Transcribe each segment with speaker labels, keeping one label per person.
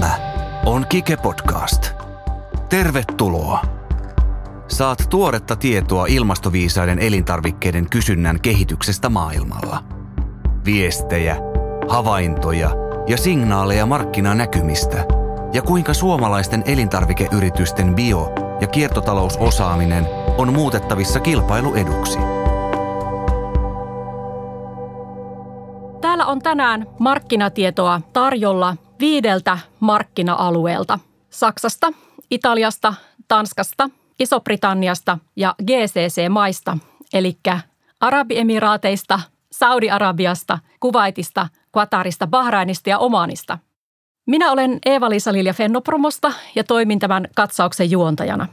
Speaker 1: Tämä on Kike Podcast. Tervetuloa! Saat tuoretta tietoa ilmastoviisaiden elintarvikkeiden kysynnän kehityksestä maailmalla. Viestejä, havaintoja ja signaaleja markkinanäkymistä ja kuinka suomalaisten elintarvikeyritysten bio- ja kiertotalousosaaminen on muutettavissa kilpailueduksi.
Speaker 2: Täällä on tänään markkinatietoa tarjolla viideltä markkina-alueelta. Saksasta, Italiasta, Tanskasta, Iso-Britanniasta ja GCC-maista, eli Arabiemiraateista, Saudi-Arabiasta, Kuwaitista, Qatarista, Bahrainista ja Omanista. Minä olen Eeva-Liisa Lilja Fennopromosta ja toimin tämän katsauksen juontajana.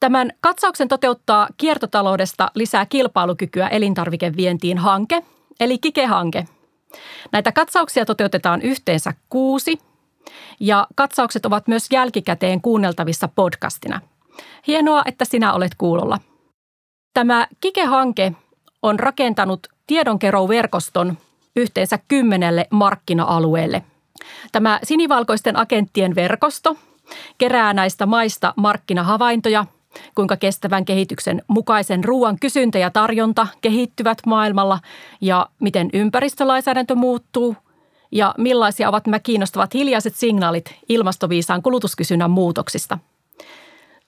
Speaker 2: Tämän katsauksen toteuttaa kiertotaloudesta lisää kilpailukykyä elintarvikevientiin hanke, eli Kike-hanke. Näitä katsauksia toteutetaan yhteensä kuusi ja katsaukset ovat myös jälkikäteen kuunneltavissa podcastina. Hienoa, että sinä olet kuulolla. Tämä Kike-hanke on rakentanut tiedonkerouverkoston yhteensä kymmenelle markkina-alueelle. Tämä sinivalkoisten agenttien verkosto kerää näistä maista markkinahavaintoja, kuinka kestävän kehityksen mukaisen ruoan kysyntä ja tarjonta kehittyvät maailmalla ja miten ympäristölainsäädäntö muuttuu ja millaisia ovat nämä kiinnostavat hiljaiset signaalit ilmastoviisaan kulutuskysynnän muutoksista.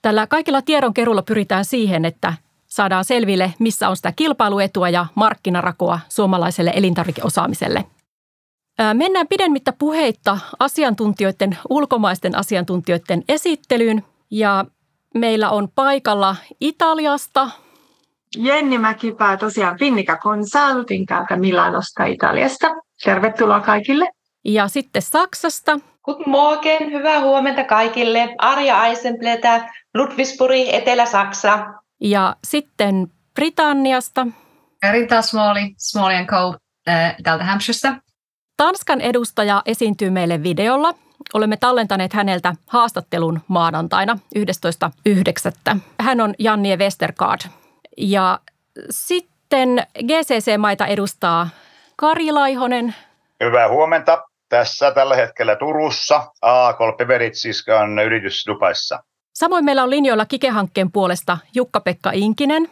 Speaker 2: Tällä kaikilla tiedonkerulla pyritään siihen, että saadaan selville, missä on sitä kilpailuetua ja markkinarakoa suomalaiselle elintarvikeosaamiselle. Mennään pidemmittä puheitta asiantuntijoiden, ulkomaisten asiantuntijoiden esittelyyn ja meillä on paikalla Italiasta.
Speaker 3: Jenni Mäkipää tosiaan Finnica Consulting täältä Milanosta Italiasta. Tervetuloa kaikille.
Speaker 2: Ja sitten Saksasta.
Speaker 4: Guten Morgen, hyvää huomenta kaikille. Arja Eisenblätter, Ludwigsburg, Etelä-Saksa.
Speaker 2: Ja sitten Britanniasta.
Speaker 5: Rita Smalley, Smalley Co. Äh, täältä Hampshirestä.
Speaker 2: Tanskan edustaja esiintyy meille videolla. Olemme tallentaneet häneltä haastattelun maanantaina 11.9. Hän on Jannie Westergaard. Ja sitten GCC-maita edustaa Kari Laihonen.
Speaker 6: Hyvää huomenta. Tässä tällä hetkellä Turussa A3 Beveritsiskan yritys Dubaissa.
Speaker 2: Samoin meillä on linjoilla Kike-hankkeen puolesta Jukka-Pekka Inkinen,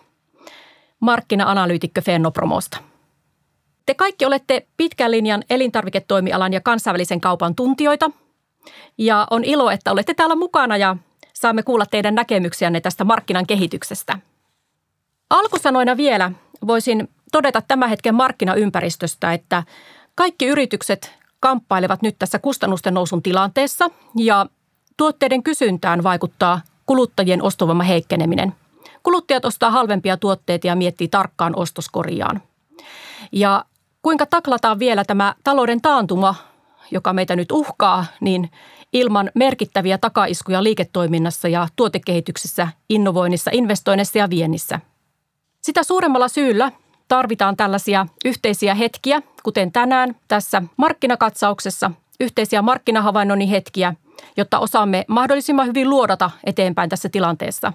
Speaker 2: markkina-analyytikkö Fennopromosta. Te kaikki olette pitkän linjan elintarviketoimialan ja kansainvälisen kaupan tuntijoita. Ja on ilo, että olette täällä mukana ja saamme kuulla teidän näkemyksiänne tästä markkinan kehityksestä. Alkusanoina vielä voisin todeta tämän hetken markkinaympäristöstä, että kaikki yritykset kamppailevat nyt tässä kustannusten nousun tilanteessa ja tuotteiden kysyntään vaikuttaa kuluttajien ostovoima heikkeneminen. Kuluttajat ostaa halvempia tuotteita ja miettii tarkkaan ostoskoriaan. Ja kuinka taklataan vielä tämä talouden taantuma, joka meitä nyt uhkaa, niin ilman merkittäviä takaiskuja liiketoiminnassa ja tuotekehityksessä, innovoinnissa, investoinnissa ja viennissä. Sitä suuremmalla syyllä tarvitaan tällaisia yhteisiä hetkiä, kuten tänään tässä markkinakatsauksessa, yhteisiä markkinahavainnoinnin hetkiä, jotta osaamme mahdollisimman hyvin luodata eteenpäin tässä tilanteessa.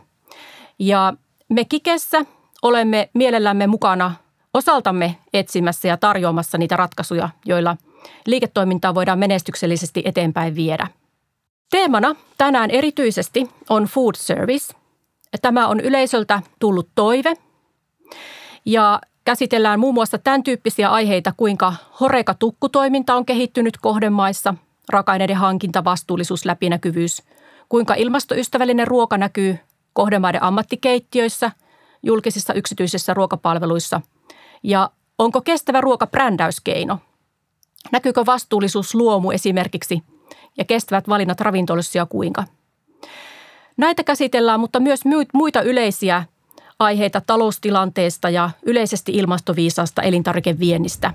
Speaker 2: Ja me Kikessä olemme mielellämme mukana osaltamme etsimässä ja tarjoamassa niitä ratkaisuja, joilla liiketoimintaa voidaan menestyksellisesti eteenpäin viedä. Teemana tänään erityisesti on food service. Tämä on yleisöltä tullut toive ja käsitellään muun muassa tämän tyyppisiä aiheita, kuinka horeka tukkutoiminta on kehittynyt kohdemaissa, raaka-aineiden hankinta, vastuullisuus, läpinäkyvyys, kuinka ilmastoystävällinen ruoka näkyy kohdemaiden ammattikeittiöissä, julkisissa yksityisissä ruokapalveluissa – ja onko kestävä ruoka brändäyskeino? Näkyykö vastuullisuus luomu esimerkiksi ja kestävät valinnat ravintolossa ja kuinka? Näitä käsitellään, mutta myös muita yleisiä aiheita taloustilanteesta ja yleisesti ilmastoviisaasta elintarvikeviennistä.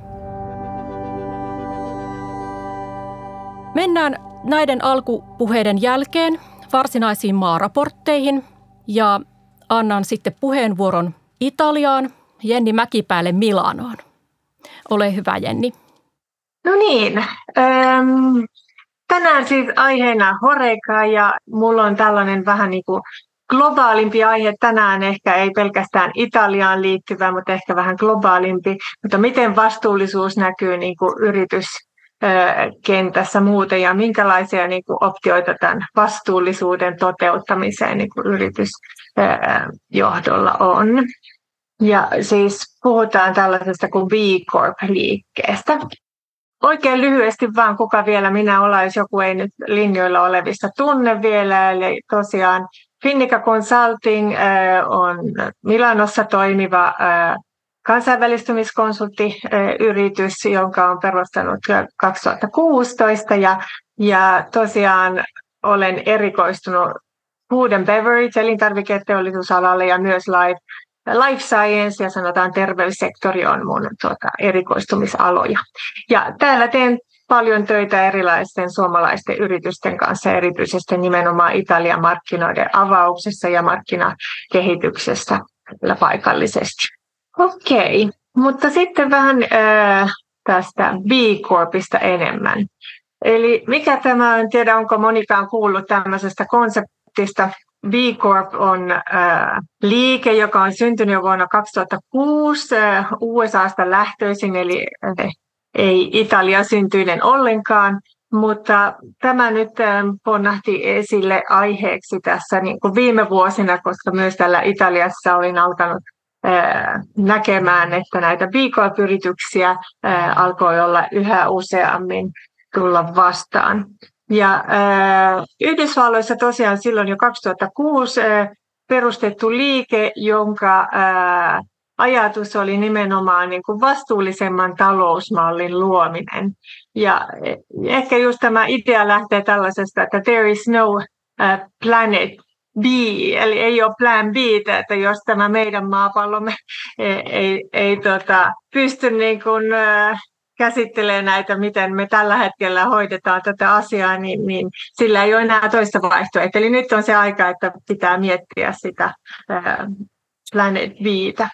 Speaker 2: Mennään näiden alkupuheiden jälkeen varsinaisiin maaraportteihin ja annan sitten puheenvuoron Italiaan Jenni Mäkipäälle Milanoon. Ole hyvä Jenni.
Speaker 3: No niin, ähm, tänään siis aiheena Horeka ja mulla on tällainen vähän niin kuin globaalimpi aihe tänään, ehkä ei pelkästään Italiaan liittyvä, mutta ehkä vähän globaalimpi, mutta miten vastuullisuus näkyy niin kuin yritys, kentässä muuten ja minkälaisia niin kuin optioita tämän vastuullisuuden toteuttamiseen niin kuin yritysjohdolla on. Ja siis puhutaan tällaisesta kuin B Corp-liikkeestä. Oikein lyhyesti vaan, kuka vielä minä ollaan, jos joku ei nyt linjoilla olevista tunne vielä. Eli tosiaan Finnica Consulting on Milanossa toimiva kansainvälistymiskonsulttiyritys, jonka on perustanut 2016. Ja, ja tosiaan olen erikoistunut food and beverage, elintarviketeollisuusalalle ja myös life, life science ja sanotaan terveyssektori on mun tuota, erikoistumisaloja. Ja täällä teen paljon töitä erilaisten suomalaisten yritysten kanssa, erityisesti nimenomaan Italian markkinoiden avauksessa ja markkinakehityksessä paikallisesti. Okei, mutta sitten vähän äh, tästä B Corpista enemmän. Eli mikä tämä, en tiedä onko monikaan kuullut tämmöisestä konseptista. B Corp on äh, liike, joka on syntynyt jo vuonna 2006 äh, USAsta lähtöisin, eli äh, ei Italia syntyinen ollenkaan. Mutta tämä nyt äh, ponnahti esille aiheeksi tässä niin kuin viime vuosina, koska myös täällä Italiassa olin alkanut näkemään, että näitä B-Corp-yrityksiä alkoi olla yhä useammin tulla vastaan. Ja Yhdysvalloissa tosiaan silloin jo 2006 perustettu liike, jonka ajatus oli nimenomaan niin kuin vastuullisemman talousmallin luominen. Ja ehkä just tämä idea lähtee tällaisesta, että there is no planet B, eli ei ole plan B, että jos tämä meidän maapallomme ei, ei, ei tota, pysty niin kuin, käsittelee näitä, miten me tällä hetkellä hoidetaan tätä asiaa, niin, niin sillä ei ole enää toista vaihtoehtoa. Eli nyt on se aika, että pitää miettiä sitä ää, Planet Btä.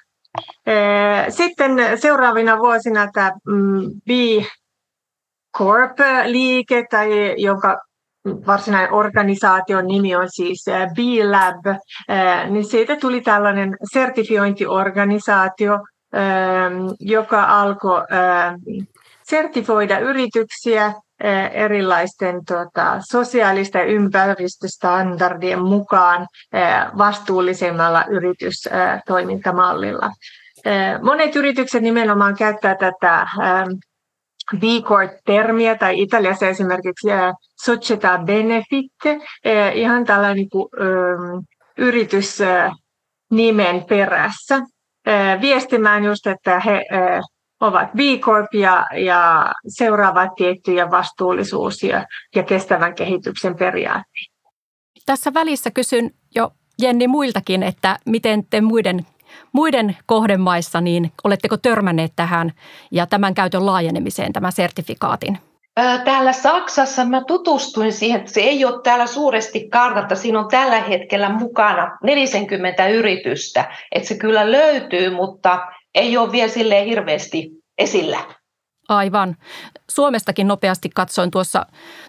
Speaker 3: Sitten seuraavina vuosina tämä mm, B Corp-liike, tai jonka varsinainen organisaation nimi on siis B-Lab, niin siitä tuli tällainen sertifiointiorganisaatio, joka alkoi sertifoida yrityksiä erilaisten tota, sosiaalista ja ympäristöstandardien mukaan vastuullisemmalla yritystoimintamallilla. Monet yritykset nimenomaan käyttävät tätä B Corp-termiä tai Italiassa esimerkiksi società benefit, ihan tällainen niin kuin, yritys nimen perässä viestimään just, että he ovat B Corp ja, ja seuraavat tiettyjä vastuullisuus- ja, ja kestävän kehityksen periaatteita.
Speaker 2: Tässä välissä kysyn jo Jenni muiltakin, että miten te muiden muiden kohdemaissa, niin oletteko törmänneet tähän ja tämän käytön laajenemiseen, tämän sertifikaatin?
Speaker 4: Täällä Saksassa mä tutustuin siihen, että se ei ole täällä suuresti kartatta. Siinä on tällä hetkellä mukana 40 yritystä. Että se kyllä löytyy, mutta ei ole vielä silleen hirveästi esillä.
Speaker 2: Aivan. Suomestakin nopeasti katsoin tuossa,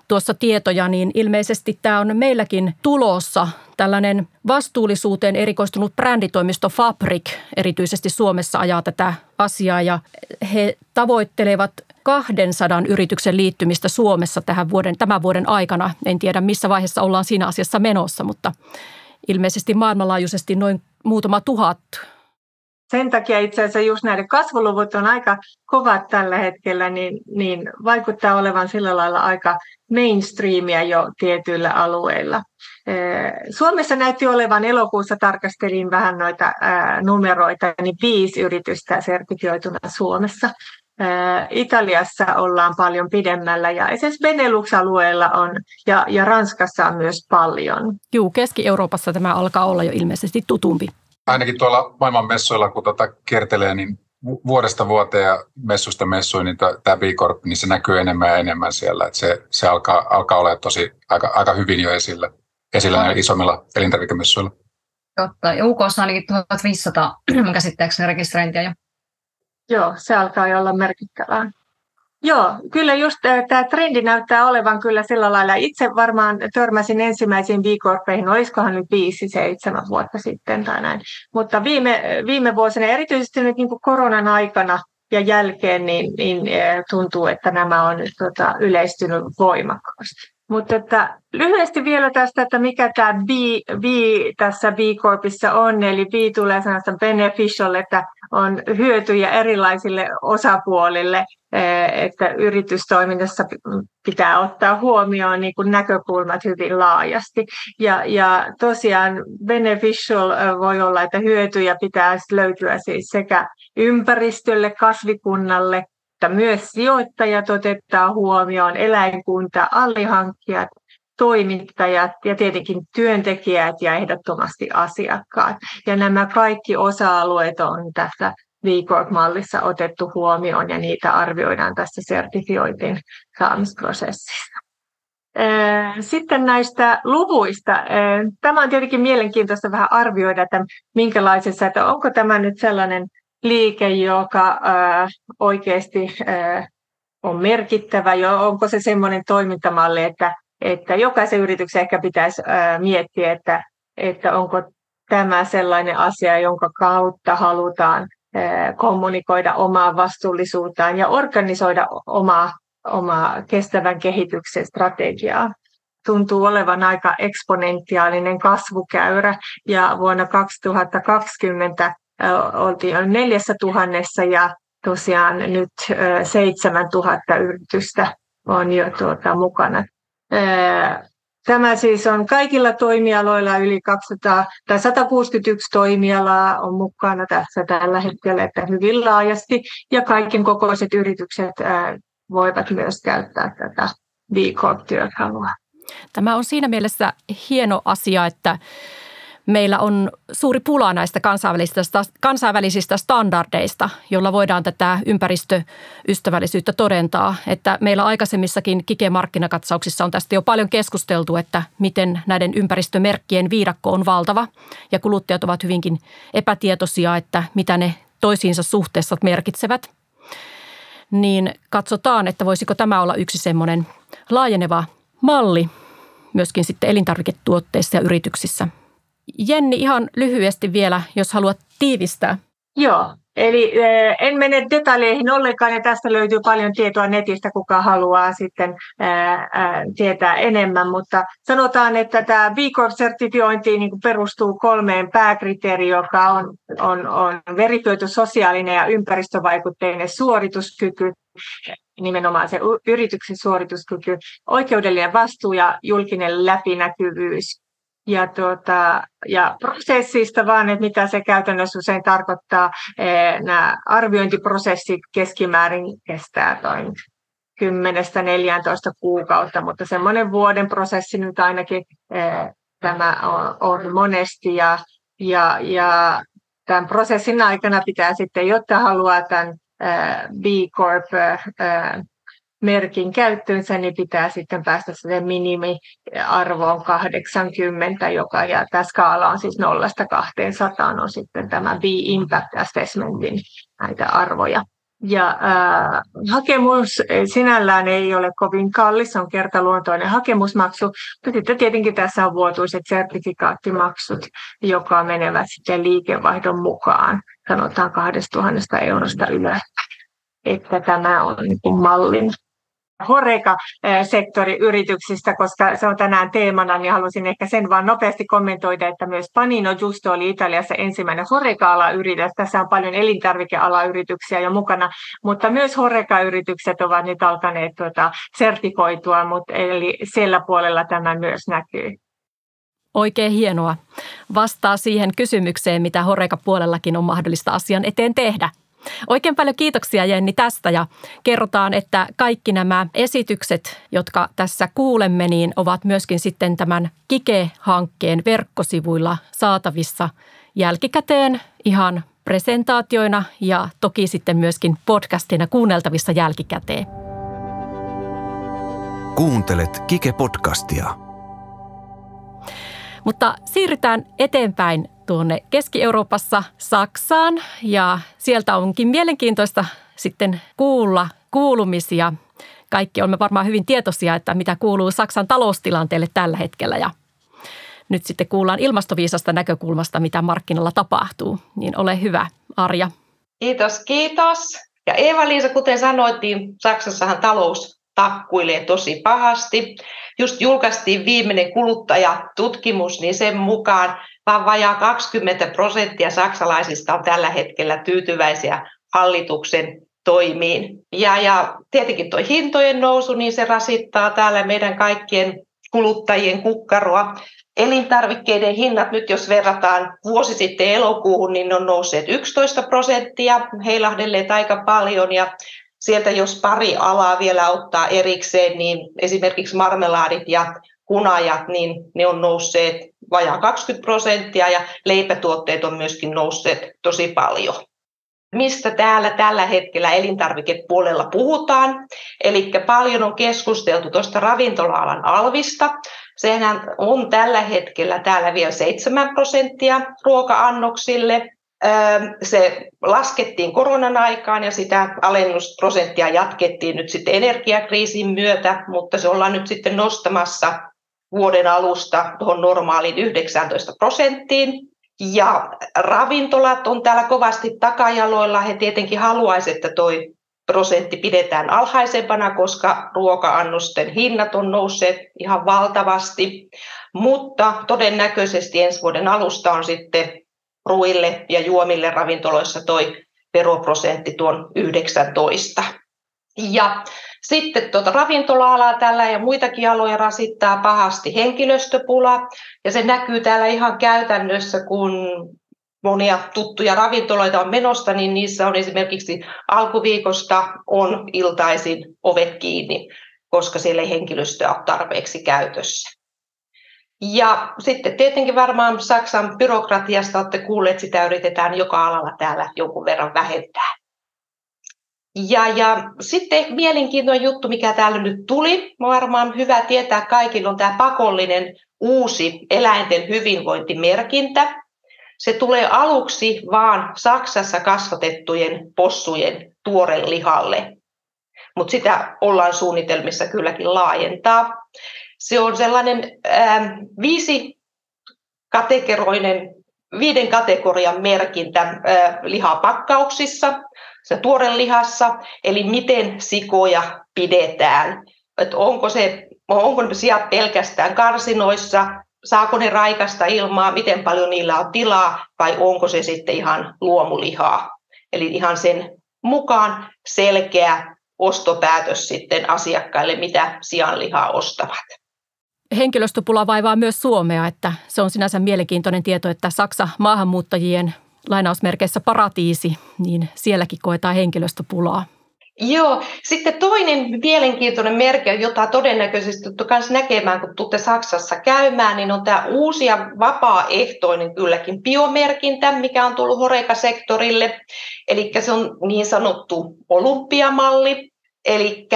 Speaker 2: tuossa tietoja, niin ilmeisesti tämä on meilläkin tulossa tällainen vastuullisuuteen erikoistunut bränditoimisto Fabrik erityisesti Suomessa ajaa tätä asiaa ja he tavoittelevat 200 yrityksen liittymistä Suomessa tähän vuoden, tämän vuoden aikana. En tiedä missä vaiheessa ollaan siinä asiassa menossa, mutta ilmeisesti maailmanlaajuisesti noin muutama tuhat
Speaker 3: sen takia itse asiassa just näiden kasvuluvut on aika kovat tällä hetkellä, niin, niin vaikuttaa olevan sillä lailla aika mainstreamia jo tietyillä alueilla. Suomessa näytti olevan, elokuussa tarkastelin vähän noita numeroita, niin viisi yritystä sertifioituna Suomessa. Italiassa ollaan paljon pidemmällä ja esimerkiksi Benelux-alueella on ja, ja Ranskassa on myös paljon.
Speaker 2: Joo, Keski-Euroopassa tämä alkaa olla jo ilmeisesti tutumpi
Speaker 7: ainakin tuolla maailman messuilla, kun tota kiertelee, niin vuodesta vuoteen ja messusta messuin, niin tämä B Corp, niin se näkyy enemmän ja enemmän siellä. Että se, se alkaa, alkaa olla tosi aika, aika hyvin jo esillä, esillä näillä isommilla elintarvikemessuilla.
Speaker 5: Totta. Ja UK on ainakin 1500 käsittääkseni rekisteröintiä jo.
Speaker 3: Joo, se alkaa jo olla merkittävää. Joo, kyllä just tämä trendi näyttää olevan kyllä sillä lailla. Itse varmaan törmäsin ensimmäisiin B olisikohan nyt viisi, seitsemän vuotta sitten tai näin. Mutta viime, viime vuosina, erityisesti nyt niin koronan aikana ja jälkeen, niin, niin tuntuu, että nämä on tota, yleistynyt voimakkaasti. Mutta että lyhyesti vielä tästä, että mikä tämä B, B tässä B Corpissa on. Eli B tulee sanasta beneficial, että on hyötyjä erilaisille osapuolille, että yritystoiminnassa pitää ottaa huomioon niin kuin näkökulmat hyvin laajasti. Ja, ja tosiaan beneficial eh, voi olla, että hyötyjä pitää löytyä siis sekä ympäristölle, kasvikunnalle, mutta myös sijoittajat otetaan huomioon, eläinkunta, alihankkijat, toimittajat ja tietenkin työntekijät ja ehdottomasti asiakkaat. Ja nämä kaikki osa-alueet on tässä V mallissa otettu huomioon ja niitä arvioidaan tässä sertifiointin saamisprosessissa. Sitten näistä luvuista. Tämä on tietenkin mielenkiintoista vähän arvioida, että minkälaisessa, että onko tämä nyt sellainen liike, joka oikeasti on merkittävä, jo onko se semmoinen toimintamalli, että, että jokaisen yrityksen ehkä pitäisi miettiä, että, että onko tämä sellainen asia, jonka kautta halutaan kommunikoida omaa vastuullisuuttaan ja organisoida omaa, omaa kestävän kehityksen strategiaa. Tuntuu olevan aika eksponentiaalinen kasvukäyrä ja vuonna 2020 oltiin jo neljässä tuhannessa ja tosiaan nyt seitsemän tuhatta yritystä on jo tuota, mukana. Tämä siis on kaikilla toimialoilla yli 200 tai 161 toimialaa on mukana tässä tällä hetkellä, että hyvin laajasti ja kaiken kokoiset yritykset voivat myös käyttää tätä B Corp-työkalua.
Speaker 2: Tämä on siinä mielessä hieno asia, että meillä on suuri pula näistä kansainvälisistä, kansainvälisistä standardeista, joilla voidaan tätä ympäristöystävällisyyttä todentaa. Että meillä aikaisemmissakin Kike-markkinakatsauksissa on tästä jo paljon keskusteltu, että miten näiden ympäristömerkkien viidakko on valtava ja kuluttajat ovat hyvinkin epätietoisia, että mitä ne toisiinsa suhteessa merkitsevät. Niin katsotaan, että voisiko tämä olla yksi semmoinen laajeneva malli myöskin sitten elintarviketuotteissa ja yrityksissä – Jenni, ihan lyhyesti vielä, jos haluat tiivistää.
Speaker 3: Joo, eli eh, en mene detaljeihin ollenkaan ja tästä löytyy paljon tietoa netistä, kuka haluaa sitten eh, eh, tietää enemmän, mutta sanotaan, että tämä B Corp-sertifiointi niin perustuu kolmeen pääkriteeriin, joka on, on, on verifioitu sosiaalinen ja ympäristövaikutteinen suorituskyky, nimenomaan se yrityksen suorituskyky, oikeudellinen vastuu ja julkinen läpinäkyvyys ja, tuota, ja prosessista vaan, että mitä se käytännössä usein tarkoittaa. Eh, nämä arviointiprosessit keskimäärin kestää noin 10-14 kuukautta, mutta semmoinen vuoden prosessi nyt ainakin eh, tämä on, on monesti. Ja, ja, ja tämän prosessin aikana pitää sitten, jotta haluaa tämän eh, B Corp merkin käyttöönsä, niin pitää sitten päästä siihen minimiarvoon 80, joka ja tämä skaala on siis 0-200 on sitten tämä B-Impact Assessmentin näitä arvoja. Ja äh, hakemus sinällään ei ole kovin kallis, se on kertaluontoinen hakemusmaksu, mutta sitten tietenkin tässä on vuotuiset sertifikaattimaksut, joka menevät sitten liikevaihdon mukaan, sanotaan 2000 eurosta ylöspäin että tämä on niin mallin Horeca-sektoriyrityksistä, koska se on tänään teemana, niin halusin ehkä sen vaan nopeasti kommentoida, että myös Panino Justo oli Italiassa ensimmäinen Horeca-alayritys. Tässä on paljon elintarvikealayrityksiä jo mukana, mutta myös Horeca-yritykset ovat nyt alkaneet tuota, sertifioitua, mutta eli siellä puolella tämä myös näkyy.
Speaker 2: Oikein hienoa. Vastaa siihen kysymykseen, mitä Horeca-puolellakin on mahdollista asian eteen tehdä – Oikein paljon kiitoksia Jenni tästä ja kerrotaan, että kaikki nämä esitykset, jotka tässä kuulemme, niin ovat myöskin sitten tämän Kike-hankkeen verkkosivuilla saatavissa jälkikäteen ihan presentaatioina ja toki sitten myöskin podcastina kuunneltavissa jälkikäteen.
Speaker 1: Kuuntelet Kike-podcastia.
Speaker 2: Mutta siirrytään eteenpäin tuonne Keski-Euroopassa Saksaan ja sieltä onkin mielenkiintoista sitten kuulla kuulumisia. Kaikki olemme varmaan hyvin tietoisia, että mitä kuuluu Saksan taloustilanteelle tällä hetkellä ja nyt sitten kuullaan ilmastoviisasta näkökulmasta, mitä markkinoilla tapahtuu. Niin ole hyvä, Arja.
Speaker 4: Kiitos, kiitos. Ja Eeva-Liisa, kuten sanoittiin, Saksassahan talous takkuilee tosi pahasti. Just julkaistiin viimeinen kuluttajatutkimus, niin sen mukaan vaan vajaa 20 prosenttia saksalaisista on tällä hetkellä tyytyväisiä hallituksen toimiin. Ja, ja tietenkin tuo hintojen nousu, niin se rasittaa täällä meidän kaikkien kuluttajien kukkaroa. Elintarvikkeiden hinnat nyt, jos verrataan vuosi sitten elokuuhun, niin on nousseet 11 prosenttia, heilahdelleet aika paljon ja sieltä jos pari alaa vielä ottaa erikseen, niin esimerkiksi marmelaadit ja hunajat, niin ne on nousseet vajaa 20 prosenttia ja leipätuotteet on myöskin nousseet tosi paljon mistä täällä tällä hetkellä elintarvikepuolella puhutaan. Eli paljon on keskusteltu tuosta ravintola-alan alvista. Sehän on tällä hetkellä täällä vielä 7 prosenttia ruoka-annoksille. Se laskettiin koronan aikaan ja sitä alennusprosenttia jatkettiin nyt sitten energiakriisin myötä, mutta se ollaan nyt sitten nostamassa vuoden alusta tuohon normaaliin 19 prosenttiin. Ja ravintolat on täällä kovasti takajaloilla. He tietenkin haluaisivat, että tuo prosentti pidetään alhaisempana, koska ruoka-annosten hinnat on nousseet ihan valtavasti. Mutta todennäköisesti ensi vuoden alusta on sitten ruille ja juomille ravintoloissa toi veroprosentti tuon 19. Ja sitten tuota ravintola-alaa tällä ja muitakin aloja rasittaa pahasti henkilöstöpula. Ja se näkyy täällä ihan käytännössä, kun monia tuttuja ravintoloita on menosta, niin niissä on esimerkiksi alkuviikosta on iltaisin ovet kiinni, koska siellä ei henkilöstöä ole tarpeeksi käytössä. Ja sitten tietenkin varmaan Saksan byrokratiasta olette kuulleet, että sitä yritetään joka alalla täällä jonkun verran vähentää. Ja, ja sitten mielenkiintoinen juttu, mikä täällä nyt tuli, varmaan hyvä tietää kaikille, on tämä pakollinen uusi eläinten hyvinvointimerkintä. Se tulee aluksi vaan Saksassa kasvatettujen possujen tuorelihalle, mutta sitä ollaan suunnitelmissa kylläkin laajentaa. Se on sellainen äh, viisi kategorinen, viiden kategorian merkintä äh, lihapakkauksissa se tuoren lihassa, eli miten sikoja pidetään. Että onko, se, onko ne sijat pelkästään karsinoissa, saako ne raikasta ilmaa, miten paljon niillä on tilaa, vai onko se sitten ihan luomulihaa. Eli ihan sen mukaan selkeä ostopäätös sitten asiakkaille, mitä sianlihaa ostavat.
Speaker 2: Henkilöstöpula vaivaa myös Suomea, että se on sinänsä mielenkiintoinen tieto, että Saksa maahanmuuttajien lainausmerkeissä paratiisi, niin sielläkin koetaan henkilöstöpulaa.
Speaker 4: Joo, sitten toinen mielenkiintoinen merkki, jota todennäköisesti tulette myös näkemään, kun tulette Saksassa käymään, niin on tämä uusi ja vapaaehtoinen kylläkin biomerkintä, mikä on tullut Horeca-sektorille. Eli se on niin sanottu olympiamalli, eli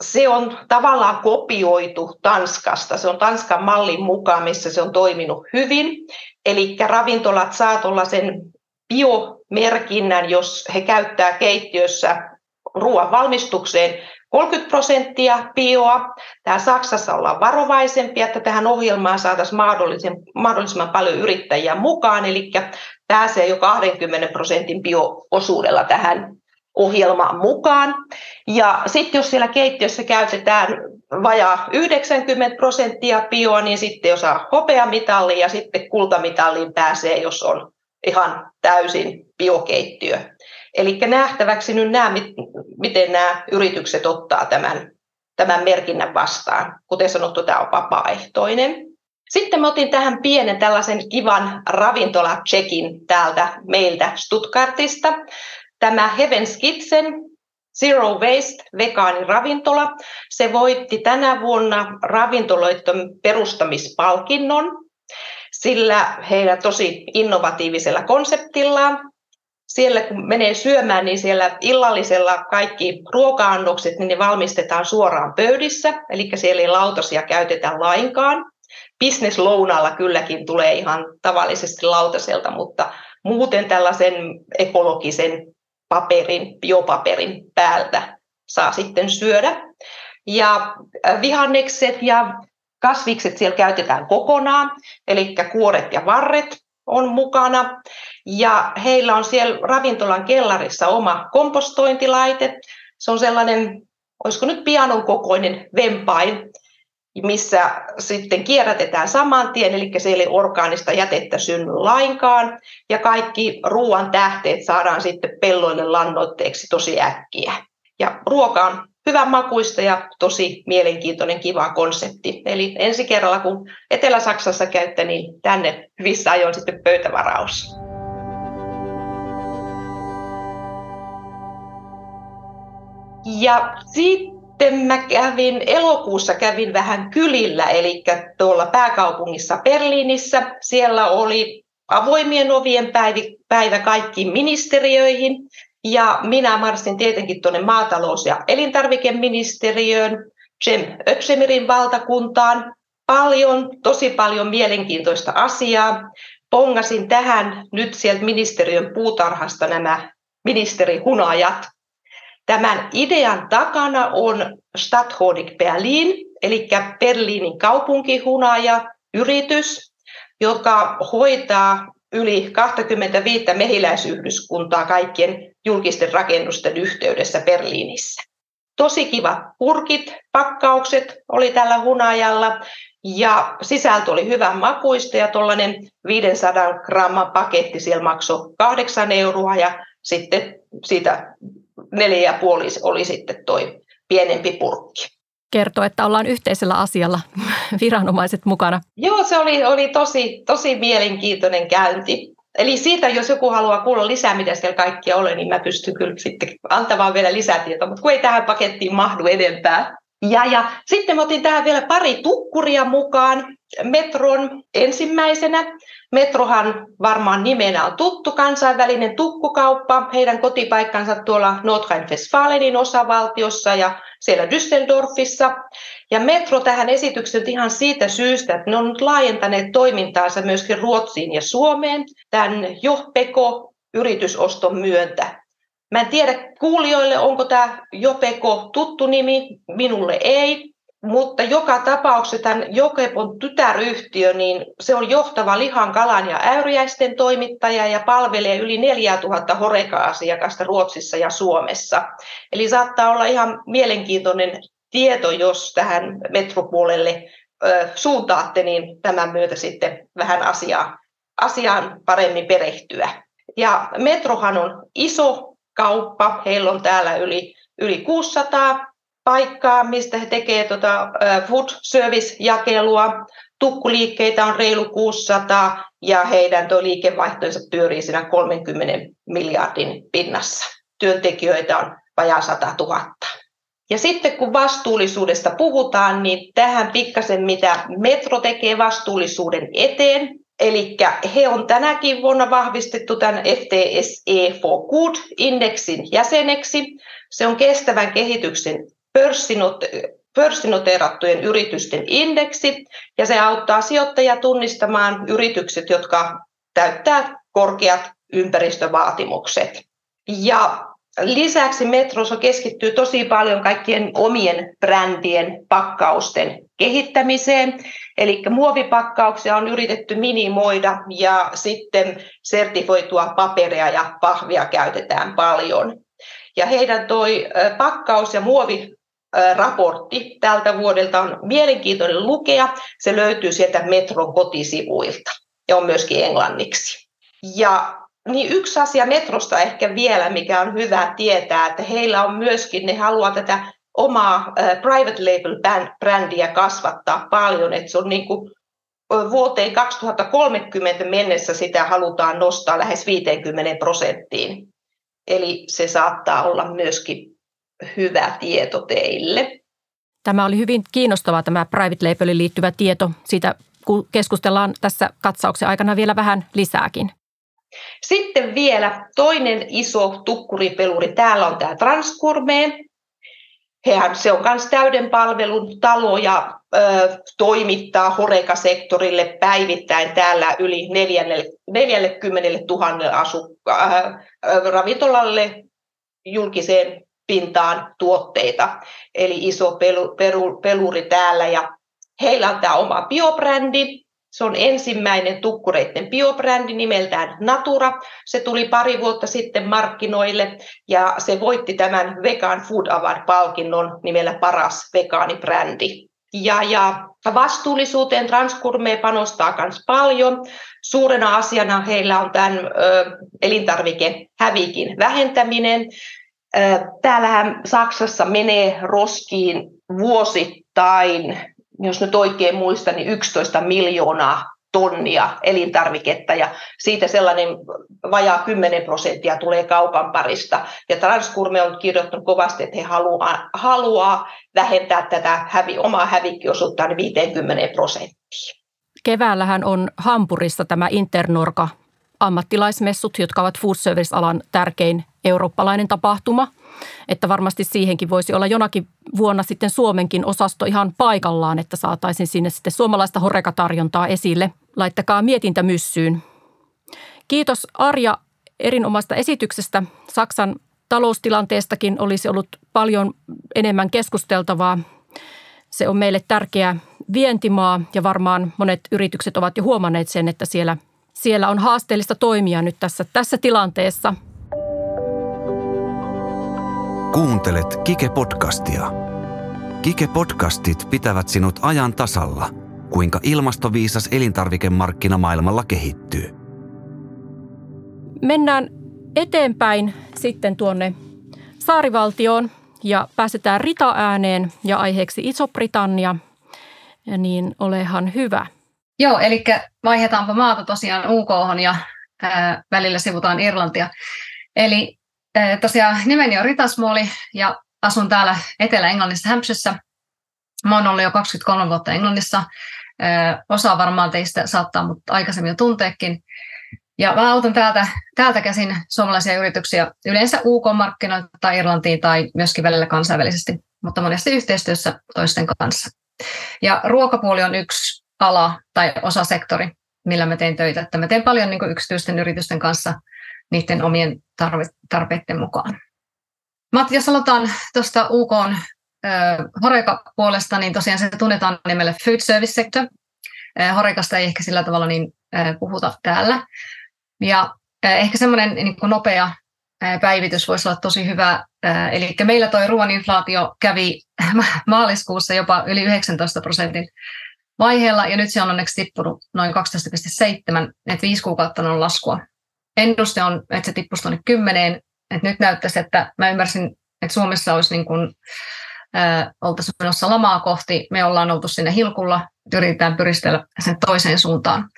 Speaker 4: se on tavallaan kopioitu Tanskasta. Se on Tanskan mallin mukaan, missä se on toiminut hyvin. Eli ravintolat saa sen biomerkinnän, jos he käyttää keittiössä ruoan valmistukseen 30 prosenttia bioa. Tää Saksassa ollaan varovaisempia, että tähän ohjelmaan saataisiin mahdollisimman paljon yrittäjiä mukaan, eli pääsee jo 20 prosentin bio-osuudella tähän ohjelmaan mukaan. Ja sitten jos siellä keittiössä käytetään vajaa 90 prosenttia bioa, niin sitten jos saa hopeamitalli ja sitten kultamitalliin pääsee, jos on ihan täysin biokeittiö. Eli nähtäväksi nyt nämä, miten nämä yritykset ottaa tämän, tämän merkinnän vastaan. Kuten sanottu, tämä on vapaaehtoinen. Sitten mä otin tähän pienen tällaisen kivan ravintola-checkin täältä meiltä Stuttgartista. Tämä Heaven's Kitchen Zero Waste vegaaniravintola. Se voitti tänä vuonna ravintoloiden perustamispalkinnon sillä heidän tosi innovatiivisella konseptillaan. Siellä kun menee syömään, niin siellä illallisella kaikki ruoka-annokset, niin ne valmistetaan suoraan pöydissä, eli siellä ei lautasia käytetä lainkaan. Business lounalla kylläkin tulee ihan tavallisesti lautaselta, mutta muuten tällaisen ekologisen paperin, biopaperin päältä saa sitten syödä. Ja vihannekset ja Kasvikset siellä käytetään kokonaan, eli kuoret ja varret. on mukana ja heillä on siellä ravintolan kellarissa oma kompostointilaite. Se on sellainen, olisiko nyt pianon kokoinen vempain, missä sitten kierrätetään saman tien, eli se ei orgaanista jätettä synny lainkaan, ja kaikki ruoan tähteet saadaan sitten pelloille lannoitteeksi tosi äkkiä. Ja ruoka on hyvän makuista ja tosi mielenkiintoinen, kiva konsepti. Eli ensi kerralla, kun Etelä-Saksassa käytte, niin tänne hyvissä ajoin sitten pöytävaraus. Ja sitten mä kävin, elokuussa kävin vähän kylillä, eli tuolla pääkaupungissa Berliinissä. Siellä oli avoimien ovien päivä, päivä kaikkiin ministeriöihin. Ja minä marssin tietenkin tuonne maatalous- ja elintarvikeministeriöön, Jem Ötsemirin valtakuntaan. Paljon, tosi paljon mielenkiintoista asiaa. Pongasin tähän nyt sieltä ministeriön puutarhasta nämä ministerihunajat. Tämän idean takana on Stadthonig Berlin, eli Berliinin kaupunkihunaja, yritys, joka hoitaa yli 25 mehiläisyhdyskuntaa kaikkien julkisten rakennusten yhteydessä Berliinissä. Tosi kivat purkit, pakkaukset oli tällä hunajalla ja sisältö oli hyvän makuista ja tuollainen 500 gramman paketti siellä maksoi 8 euroa ja sitten siitä 4,5 oli sitten toi pienempi purkki
Speaker 2: kertoo, että ollaan yhteisellä asialla viranomaiset mukana.
Speaker 4: Joo, se oli, oli tosi, tosi mielenkiintoinen käynti. Eli siitä, jos joku haluaa kuulla lisää, mitä siellä kaikkia ole, niin mä pystyn kyllä sitten antamaan vielä lisätietoa, mutta kun ei tähän pakettiin mahdu enempää. Ja, ja sitten mä otin tähän vielä pari tukkuria mukaan. Metron ensimmäisenä. Metrohan varmaan nimenä on tuttu kansainvälinen tukkukauppa. Heidän kotipaikkansa tuolla Nordrhein-Westfalenin osavaltiossa ja siellä Düsseldorfissa. Ja Metro tähän esitykseen ihan siitä syystä, että ne on nyt laajentaneet toimintaansa myöskin Ruotsiin ja Suomeen tämän Johpeko yritysoston myöntä. Mä en tiedä kuulijoille, onko tämä Jopeko tuttu nimi, minulle ei, mutta joka tapauksessa tämän Jokepon tytäryhtiö, niin se on johtava lihan, kalan ja äyriäisten toimittaja ja palvelee yli 4000 horeka-asiakasta Ruotsissa ja Suomessa. Eli saattaa olla ihan mielenkiintoinen tieto, jos tähän metropuolelle ö, suuntaatte, niin tämän myötä sitten vähän asiaa, asiaan paremmin perehtyä. Ja Metrohan on iso kauppa, heillä on täällä yli, yli 600 paikkaa, mistä he tekevät tota, food service-jakelua. Tukkuliikkeitä on reilu 600 ja heidän tuo liikevaihtoinsa pyörii siinä 30 miljardin pinnassa. Työntekijöitä on vajaa 100 000. Ja sitten kun vastuullisuudesta puhutaan, niin tähän pikkasen mitä Metro tekee vastuullisuuden eteen. Eli he on tänäkin vuonna vahvistettu tämän FTSE for Good-indeksin jäseneksi. Se on kestävän kehityksen pörssinoteerattujen yritysten indeksi, ja se auttaa sijoittajia tunnistamaan yritykset, jotka täyttää korkeat ympäristövaatimukset. Ja lisäksi Metroso keskittyy tosi paljon kaikkien omien brändien pakkausten kehittämiseen. Eli muovipakkauksia on yritetty minimoida ja sitten sertifoitua paperia ja pahvia käytetään paljon. Ja heidän toi pakkaus- ja muovi raportti tältä vuodelta on mielenkiintoinen lukea. Se löytyy sieltä Metron kotisivuilta ja on myöskin englanniksi. Ja niin yksi asia Metrosta ehkä vielä, mikä on hyvä tietää, että heillä on myöskin, ne haluaa tätä omaa private label-brändiä kasvattaa paljon, että se on niin kuin vuoteen 2030 mennessä sitä halutaan nostaa lähes 50 prosenttiin. Eli se saattaa olla myöskin hyvä tieto teille.
Speaker 2: Tämä oli hyvin kiinnostava tämä private labeliin liittyvä tieto. Siitä keskustellaan tässä katsauksen aikana vielä vähän lisääkin.
Speaker 4: Sitten vielä toinen iso tukkuripeluri. Täällä on tämä Transgourmet. Hehän, se on myös täyden palvelun talo ja ö, toimittaa Horeka-sektorille päivittäin täällä yli 40 000 asukka- äh, ravintolalle julkiseen pintaan tuotteita. Eli iso pelu, peru, peluri täällä ja heillä on tämä oma biobrändi. Se on ensimmäinen tukkureiden biobrändi nimeltään Natura. Se tuli pari vuotta sitten markkinoille ja se voitti tämän Vegan Food Award-palkinnon nimellä paras vegaanibrändi. Ja, ja vastuullisuuteen Transgourmet panostaa myös paljon. Suurena asiana heillä on tämän ö, elintarvikehävikin vähentäminen. Täällähän Saksassa menee roskiin vuosittain, jos nyt oikein muistan, niin 11 miljoonaa tonnia elintarviketta ja siitä sellainen vajaa 10 prosenttia tulee kaupan parista. Ja Transkurme on kirjoittanut kovasti, että he haluaa, haluaa vähentää tätä hävi, omaa hävikkiosuuttaan 50 prosenttiin.
Speaker 2: Keväällähän on Hampurissa tämä Internorka ammattilaismessut, jotka ovat food service-alan tärkein eurooppalainen tapahtuma. Että varmasti siihenkin voisi olla jonakin vuonna sitten Suomenkin osasto ihan paikallaan, että saataisiin sinne sitten suomalaista horekatarjontaa esille. Laittakaa mietintä myssyyn. Kiitos Arja erinomaista esityksestä. Saksan taloustilanteestakin olisi ollut paljon enemmän keskusteltavaa. Se on meille tärkeä vientimaa ja varmaan monet yritykset ovat jo huomanneet sen, että siellä, siellä on haasteellista toimia nyt tässä, tässä tilanteessa.
Speaker 1: Kuuntelet Kike-podcastia. Kike-podcastit pitävät sinut ajan tasalla, kuinka ilmastoviisas elintarvikemarkkina maailmalla kehittyy.
Speaker 2: Mennään eteenpäin sitten tuonne saarivaltioon ja pääsetään Rita-ääneen ja aiheeksi Iso-Britannia, ja niin olehan hyvä.
Speaker 5: Joo, eli vaihdetaanpa maata tosiaan UK ja ää, välillä sivutaan Irlantia. Eli ää, tosiaan nimeni on Rita Smoli ja asun täällä Etelä-Englannissa Hampshireissa. Mä oon ollut jo 23 vuotta Englannissa. Ää, osa varmaan teistä saattaa mut aikaisemmin jo tunteekin. Ja mä autan täältä, täältä käsin suomalaisia yrityksiä yleensä UK-markkinoilta tai Irlantiin tai myöskin välillä kansainvälisesti, mutta monesti yhteistyössä toisten kanssa. Ja ruokapuoli on yksi ala tai osasektori, millä mä teen töitä. Että mä teen paljon niin yksityisten yritysten kanssa niiden omien tarve, tarpeiden mukaan. Matti, jos aloitetaan tuosta UK Horeka-puolesta, niin tosiaan se tunnetaan nimellä Food Service Sector. Horekasta ei ehkä sillä tavalla niin puhuta täällä. Ja ehkä semmoinen niin nopea päivitys voisi olla tosi hyvä. Eli meillä tuo ruoan inflaatio kävi maaliskuussa jopa yli 19 prosentin vaiheella, ja nyt se on onneksi tippunut noin 12,7, että viisi kuukautta on laskua. Ennuste on, että se tippuisi tuonne 10, että nyt näyttäisi, että mä ymmärsin, että Suomessa olisi niin kuin, äh, oltaisiin menossa lamaa kohti, me ollaan oltu sinne hilkulla, yritetään pyristellä sen toiseen suuntaan.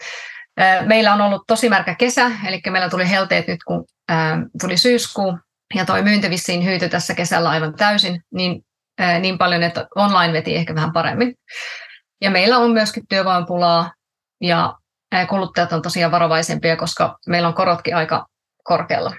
Speaker 5: Meillä on ollut tosi märkä kesä, eli meillä tuli helteet nyt, kun tuli syyskuu, ja toi myynti vissiin hyytyi tässä kesällä aivan täysin, niin, niin paljon, että online veti ehkä vähän paremmin. Ja meillä on myöskin työvoimapulaa, ja kuluttajat on tosiaan varovaisempia, koska meillä on korotkin aika korkealla.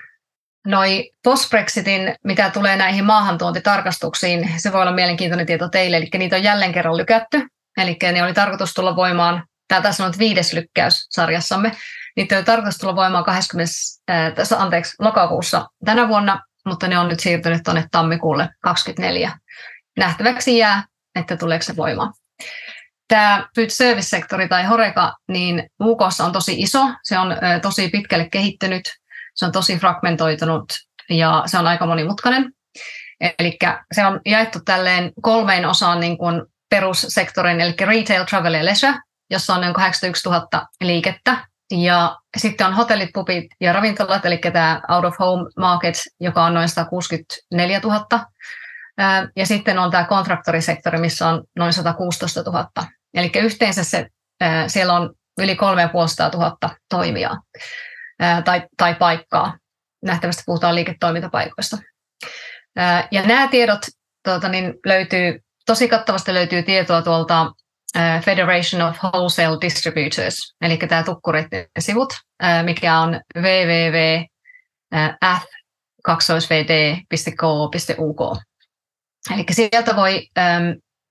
Speaker 5: Noi post-Brexitin, mitä tulee näihin maahantuontitarkastuksiin, se voi olla mielenkiintoinen tieto teille, eli niitä on jälleen kerran lykätty. Eli ne oli tarkoitus tulla voimaan tämä tässä on viides lykkäys sarjassamme. Niitä on tarkoitus tulla voimaan 20, äh, tässä, anteeksi, lokakuussa tänä vuonna, mutta ne on nyt siirtynyt tuonne tammikuulle 24. Nähtäväksi jää, että tuleeko se voimaan. Tämä food service-sektori tai Horeka, niin UK on tosi iso, se on tosi pitkälle kehittynyt, se on tosi fragmentoitunut ja se on aika monimutkainen. Eli se on jaettu tälleen kolmeen osaan niin kuin perussektorin, eli retail, travel ja leisure, jossa on noin 81 000 liikettä. Ja sitten on hotellit, pupit ja ravintolat, eli tämä out of home market, joka on noin 164 000. Ja sitten on tämä kontraktorisektori, missä on noin 116 000. Eli yhteensä se, siellä on yli 3500 000 toimijaa tai, tai paikkaa. Nähtävästi puhutaan liiketoimintapaikoista. Ja nämä tiedot tuota, niin löytyy, tosi kattavasti löytyy tietoa tuolta Federation of Wholesale Distributors, eli tämä tukkureiden sivut, mikä on www.f2vd.co.uk. Eli sieltä voi,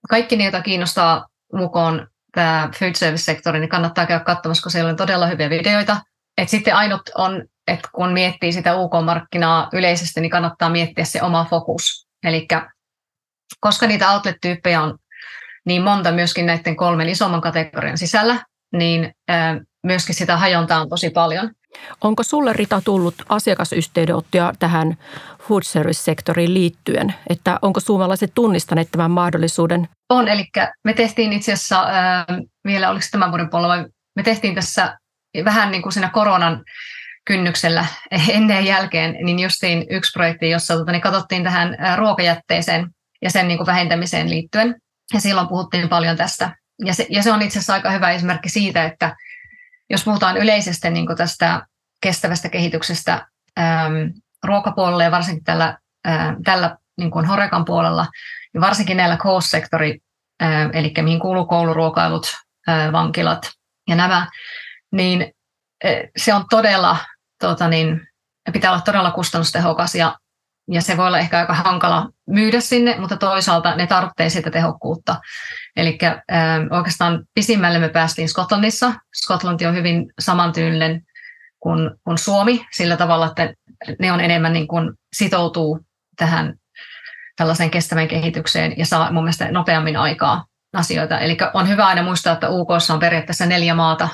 Speaker 5: kaikki joita kiinnostaa mukaan tämä food service-sektori, niin kannattaa käydä katsomassa, kun siellä on todella hyviä videoita. Et sitten ainut on, että kun miettii sitä UK-markkinaa yleisesti, niin kannattaa miettiä se oma fokus. Eli koska niitä outlet-tyyppejä on niin monta myöskin näiden kolmen isomman kategorian sisällä, niin myöskin sitä hajontaa on tosi paljon.
Speaker 2: Onko sulle Rita tullut asiakasyhteydenottoja tähän food service-sektoriin liittyen, että onko suomalaiset tunnistaneet tämän mahdollisuuden?
Speaker 5: On, eli me tehtiin itse asiassa, äh, vielä oliko tämän vuoden puolella, me tehtiin tässä vähän niin kuin siinä koronan kynnyksellä ennen ja jälkeen, niin justiin yksi projekti, jossa tota, niin katsottiin tähän ruokajätteeseen ja sen niin kuin vähentämiseen liittyen. Ja silloin puhuttiin paljon tästä. Ja se, ja se on itse asiassa aika hyvä esimerkki siitä, että jos puhutaan yleisesti niin kuin tästä kestävästä kehityksestä äm, ruokapuolella ja varsinkin tällä, ää, tällä niin kuin Horekan puolella, ja varsinkin näillä coast-sektori, ää, eli mihin kuuluu kouluruokailut, ää, vankilat ja nämä, niin ää, se on todella, tota niin, pitää olla todella kustannustehokas ja, ja se voi olla ehkä aika hankala myydä sinne, mutta toisaalta ne tarvitsee sitä tehokkuutta. Eli oikeastaan pisimmälle me päästiin Skotlannissa. Skotlanti on hyvin samantyylinen kuin, kuin Suomi sillä tavalla, että ne on enemmän niin kuin sitoutuu tähän tällaiseen kestävän kehitykseen ja saa mun mielestä nopeammin aikaa asioita. Eli on hyvä aina muistaa, että UK on periaatteessa neljä maata,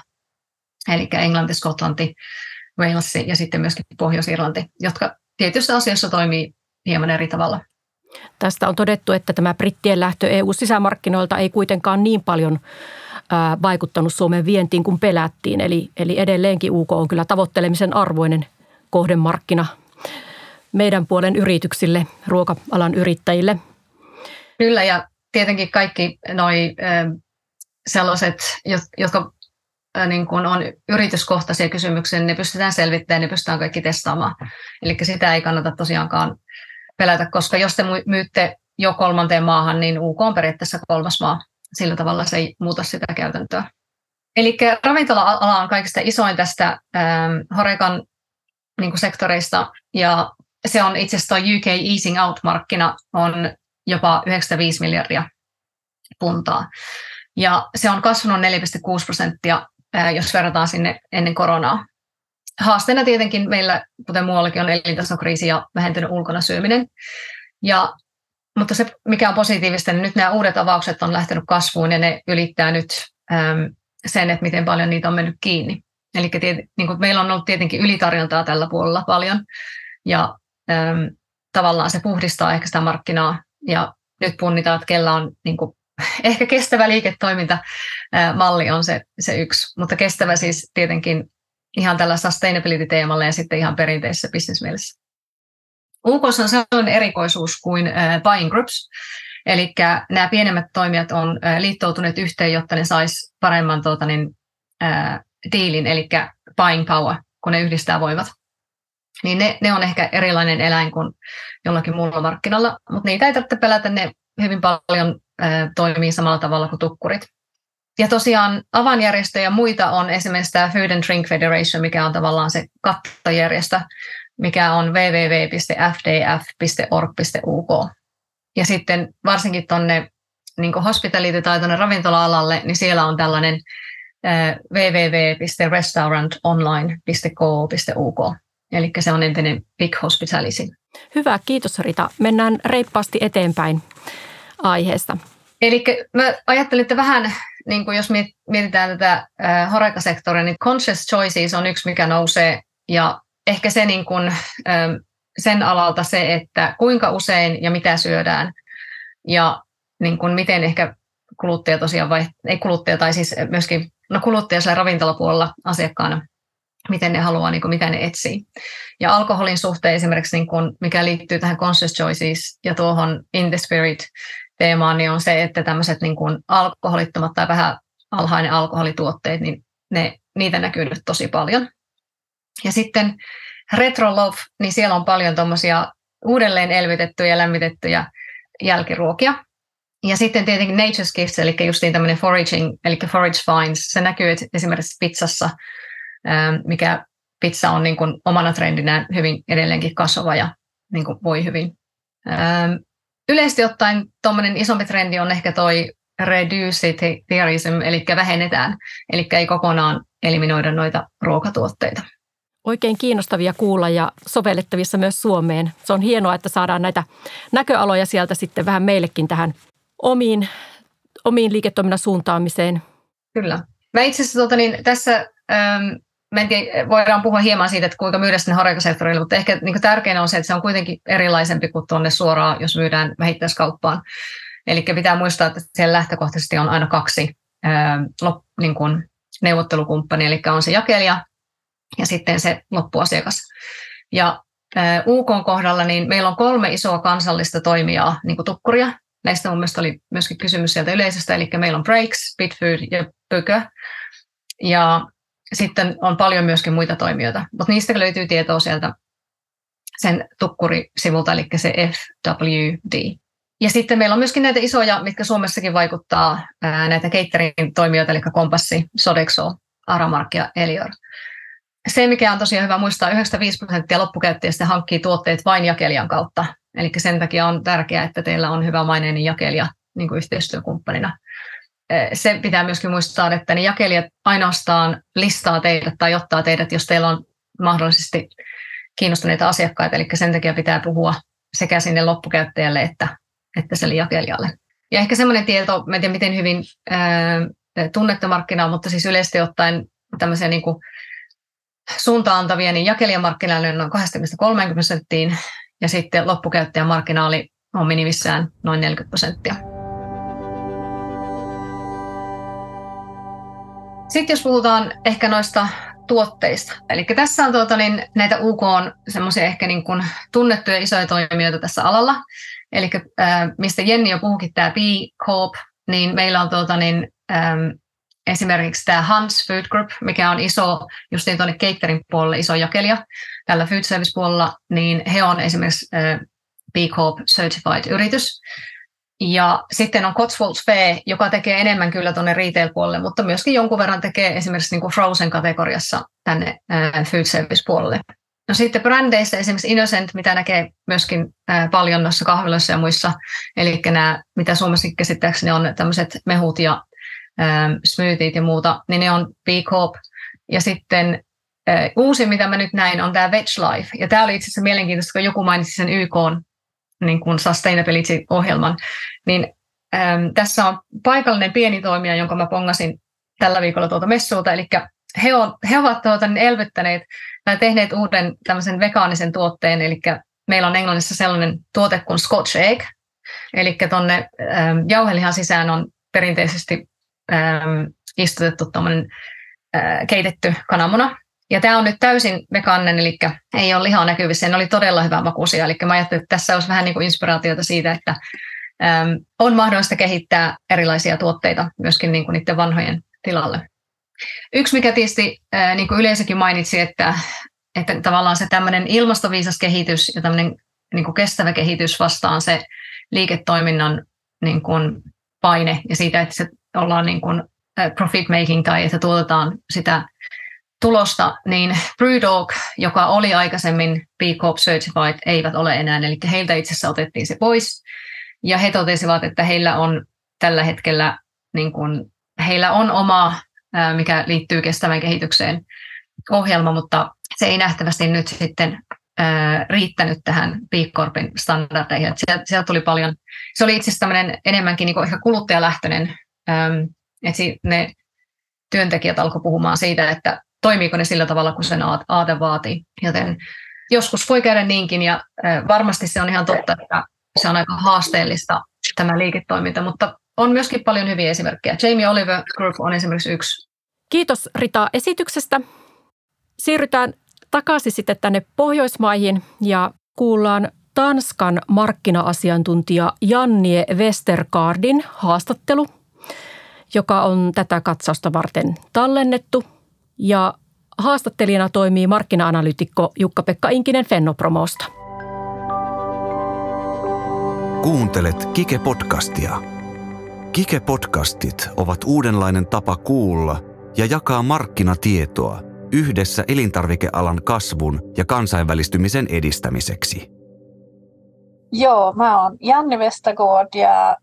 Speaker 5: eli Englanti, Skotlanti, Wales ja sitten myöskin Pohjois-Irlanti, jotka tietyissä asioissa toimii hieman eri tavalla.
Speaker 2: Tästä on todettu, että tämä brittien lähtö EU-sisämarkkinoilta ei kuitenkaan niin paljon vaikuttanut Suomen vientiin kuin pelättiin. Eli, eli edelleenkin UK on kyllä tavoittelemisen arvoinen kohdemarkkina meidän puolen yrityksille, ruoka-alan yrittäjille.
Speaker 5: Kyllä ja tietenkin kaikki noi sellaiset, jotka niin kun on yrityskohtaisia kysymyksiä, niin ne pystytään selvittämään, ne pystytään kaikki testaamaan. Eli sitä ei kannata tosiaankaan pelätä, koska jos te myytte jo kolmanteen maahan, niin UK on periaatteessa kolmas maa. Sillä tavalla se ei muuta sitä käytäntöä. Eli ravintola-ala on kaikista isoin tästä ähm, Horekan niin sektoreista, ja se on itse asiassa UK Easing Out-markkina on jopa 95 miljardia puntaa. Ja se on kasvanut 4,6 prosenttia, äh, jos verrataan sinne ennen koronaa. Haasteena tietenkin meillä, kuten muuallakin, on elintasokriisi ja vähentynyt ulkona syöminen. Ja, mutta se, mikä on positiivista, niin nyt nämä uudet avaukset on lähtenyt kasvuun ja ne ylittää nyt äm, sen, että miten paljon niitä on mennyt kiinni. Eli niin kuin meillä on ollut tietenkin ylitarjontaa tällä puolella paljon ja äm, tavallaan se puhdistaa ehkä sitä markkinaa ja nyt punnitaan, että kellä on niin kuin, ehkä kestävä liiketoimintamalli on se, se yksi, mutta kestävä siis tietenkin ihan tällä sustainability-teemalla ja sitten ihan perinteisessä bisnesmielessä. UK on sellainen erikoisuus kuin buying groups, eli nämä pienemmät toimijat on liittoutuneet yhteen, jotta ne sais paremman tuota, niin, ää, diilin, eli buying power, kun ne yhdistää voivat. Niin ne, ne on ehkä erilainen eläin kuin jollakin muulla markkinalla, mutta niitä ei tarvitse pelätä, ne hyvin paljon ää, toimii samalla tavalla kuin tukkurit. Ja tosiaan avanjärjestöjä ja muita on esimerkiksi tämä Food and Drink Federation, mikä on tavallaan se kattojärjestö, mikä on www.fdf.org.uk. Ja sitten varsinkin tuonne niin hospitality tai tuonne ravintola-alalle, niin siellä on tällainen äh, www.restaurantonline.co.uk. Eli se on entinen Big Hospitality.
Speaker 2: Hyvä, kiitos Rita. Mennään reippaasti eteenpäin aiheesta.
Speaker 5: Eli mä ajattelin, että vähän niin kuin jos mietitään tätä äh, horekasektoria, niin conscious choices on yksi, mikä nousee. Ja ehkä se niin kuin, äh, sen alalta se, että kuinka usein ja mitä syödään. Ja niin kuin miten ehkä kuluttaja tosiaan, vai ei kuluttaja, tai siis myöskin no kuluttaja siellä ravintolapuolella asiakkaana, miten ne haluaa, niin kuin mitä ne etsii. Ja alkoholin suhteen esimerkiksi, niin kuin, mikä liittyy tähän conscious choices ja tuohon in the spirit teemaan, niin on se, että tämmöiset niin kuin alkoholittomat tai vähän alhainen alkoholituotteet, niin ne, niitä näkyy nyt tosi paljon. Ja sitten Retro Love, niin siellä on paljon tuommoisia uudelleen elvytettyjä ja lämmitettyjä jälkiruokia. Ja sitten tietenkin Nature's Gifts, eli justiin tämmöinen foraging, eli forage finds, se näkyy esimerkiksi pizzassa, ähm, mikä pizza on niin kuin omana trendinään hyvin edelleenkin kasvava ja niin kuin voi hyvin. Ähm, yleisesti ottaen tuommoinen isompi trendi on ehkä toi reducitarianism, eli vähennetään, eli ei kokonaan eliminoida noita ruokatuotteita.
Speaker 2: Oikein kiinnostavia kuulla ja sovellettavissa myös Suomeen. Se on hienoa, että saadaan näitä näköaloja sieltä sitten vähän meillekin tähän omiin, omiin liiketoiminnan suuntaamiseen.
Speaker 5: Kyllä. Mä itse asiassa tuota, niin tässä ähm, tiedä, voidaan puhua hieman siitä, että kuinka myydä sinne horeikasektorille, mutta ehkä niin tärkeänä on se, että se on kuitenkin erilaisempi kuin tuonne suoraan, jos myydään vähittäiskauppaan. Eli pitää muistaa, että siellä lähtökohtaisesti on aina kaksi ää, lop, niin kuin neuvottelukumppania, eli on se jakelija ja sitten se loppuasiakas. Ja UK kohdalla niin meillä on kolme isoa kansallista toimijaa, niin kuin tukkuria. Näistä mun mielestä oli myöskin kysymys sieltä yleisestä, eli meillä on Breaks, Bitfood ja Pykö. Ja sitten on paljon myöskin muita toimijoita, mutta niistä löytyy tietoa sieltä sen tukkurisivulta, eli se FWD. Ja sitten meillä on myöskin näitä isoja, mitkä Suomessakin vaikuttaa, näitä catering-toimijoita, eli Kompassi, Sodexo, Aramark ja Elior. Se, mikä on tosiaan hyvä muistaa, 95 prosenttia loppukäyttäjistä hankkii tuotteet vain jakelijan kautta. Eli sen takia on tärkeää, että teillä on hyvä maineinen jakelija niin kuin yhteistyökumppanina se pitää myöskin muistaa, että ne jakelijat ainoastaan listaa teidät tai ottaa teidät, jos teillä on mahdollisesti kiinnostuneita asiakkaita. Eli sen takia pitää puhua sekä sinne loppukäyttäjälle että, että sille jakelijalle. Ja ehkä semmoinen tieto, en tiedä miten hyvin ää, tunnette markkinaa, mutta siis yleisesti ottaen tämmöisiä niin kuin suuntaantavia, niin jakelijamarkkinaali on noin 20-30 prosenttiin ja sitten loppukäyttäjän markkinaali on minimissään noin 40 prosenttia. Sitten jos puhutaan ehkä noista tuotteista. Eli tässä on tuota, niin, näitä UK on semmoisia ehkä niin kuin tunnettuja isoja toimijoita tässä alalla. Eli äh, mistä Jenni jo puhukin, tämä B Corp, niin meillä on tuota, niin, ähm, esimerkiksi tämä Hans Food Group, mikä on iso, just niin tuonne catering puolelle iso jakelija. Tällä food service puolella, niin he on esimerkiksi B Corp Certified yritys. Ja sitten on Cotswolds Fee, joka tekee enemmän kyllä tuonne retail-puolelle, mutta myöskin jonkun verran tekee esimerkiksi niin kuin Frozen-kategoriassa tänne food service-puolelle. No sitten brändeistä esimerkiksi Innocent, mitä näkee myöskin paljon noissa kahviloissa ja muissa, eli nämä, mitä Suomessakin käsittääkseni on tämmöiset mehut ja smoothiet ja muuta, niin ne on B Corp. Ja sitten uusi, mitä mä nyt näin, on tämä Veg Life. Ja tämä oli itse asiassa mielenkiintoista, kun joku mainitsi sen YK niin kuin sustainability-ohjelman, niin äm, tässä on paikallinen pieni toimija, jonka mä pongasin tällä viikolla tuolta messuulta, eli he, on, he ovat tuota, niin elvyttäneet tai tehneet uuden tämmöisen vegaanisen tuotteen, eli meillä on Englannissa sellainen tuote kuin Scotch Egg, eli tuonne ähm, jauhelihan sisään on perinteisesti ähm, istutettu tuommoinen äh, keitetty kananmuna, ja tämä on nyt täysin vegaaninen, eli ei ole lihaa näkyvissä. Ne oli todella hyvä makuisia. Eli mä ajattelin, että tässä olisi vähän niin kuin inspiraatiota siitä, että äm, on mahdollista kehittää erilaisia tuotteita myöskin niin kuin niiden vanhojen tilalle. Yksi, mikä tietysti ää, niin kuin yleisökin mainitsi, että, että tavallaan se tämmöinen ilmastoviisas kehitys ja tämmöinen niin kuin kestävä kehitys vastaan se liiketoiminnan niin kuin paine ja siitä, että se ollaan niin kuin profit making tai että tuotetaan sitä tulosta, niin Brewdog, joka oli aikaisemmin B Corp Certified, eivät ole enää, eli heiltä itse asiassa otettiin se pois. Ja he totesivat, että heillä on tällä hetkellä, niin kuin, heillä on oma, mikä liittyy kestävän kehitykseen ohjelma, mutta se ei nähtävästi nyt sitten riittänyt tähän B Corpin standardeihin. Sieltä, sieltä tuli paljon, se oli itse asiassa enemmänkin niin ehkä kuluttajalähtöinen, että ne työntekijät alkoi puhumaan siitä, että toimiiko ne sillä tavalla, kun sen aate vaatii. Joten joskus voi käydä niinkin ja varmasti se on ihan totta, että se on aika haasteellista tämä liiketoiminta, mutta on myöskin paljon hyviä esimerkkejä. Jamie Oliver Group on esimerkiksi yksi.
Speaker 2: Kiitos Rita esityksestä. Siirrytään takaisin sitten tänne Pohjoismaihin ja kuullaan Tanskan markkina-asiantuntija Jannie Westergaardin haastattelu, joka on tätä katsausta varten tallennettu ja haastattelijana toimii markkina-analyytikko Jukka-Pekka Inkinen Fennopromosta.
Speaker 1: Kuuntelet Kike-podcastia. Kike-podcastit ovat uudenlainen tapa kuulla ja jakaa markkinatietoa yhdessä elintarvikealan kasvun ja kansainvälistymisen edistämiseksi.
Speaker 8: Joo, mä oon Janne Vestagård ja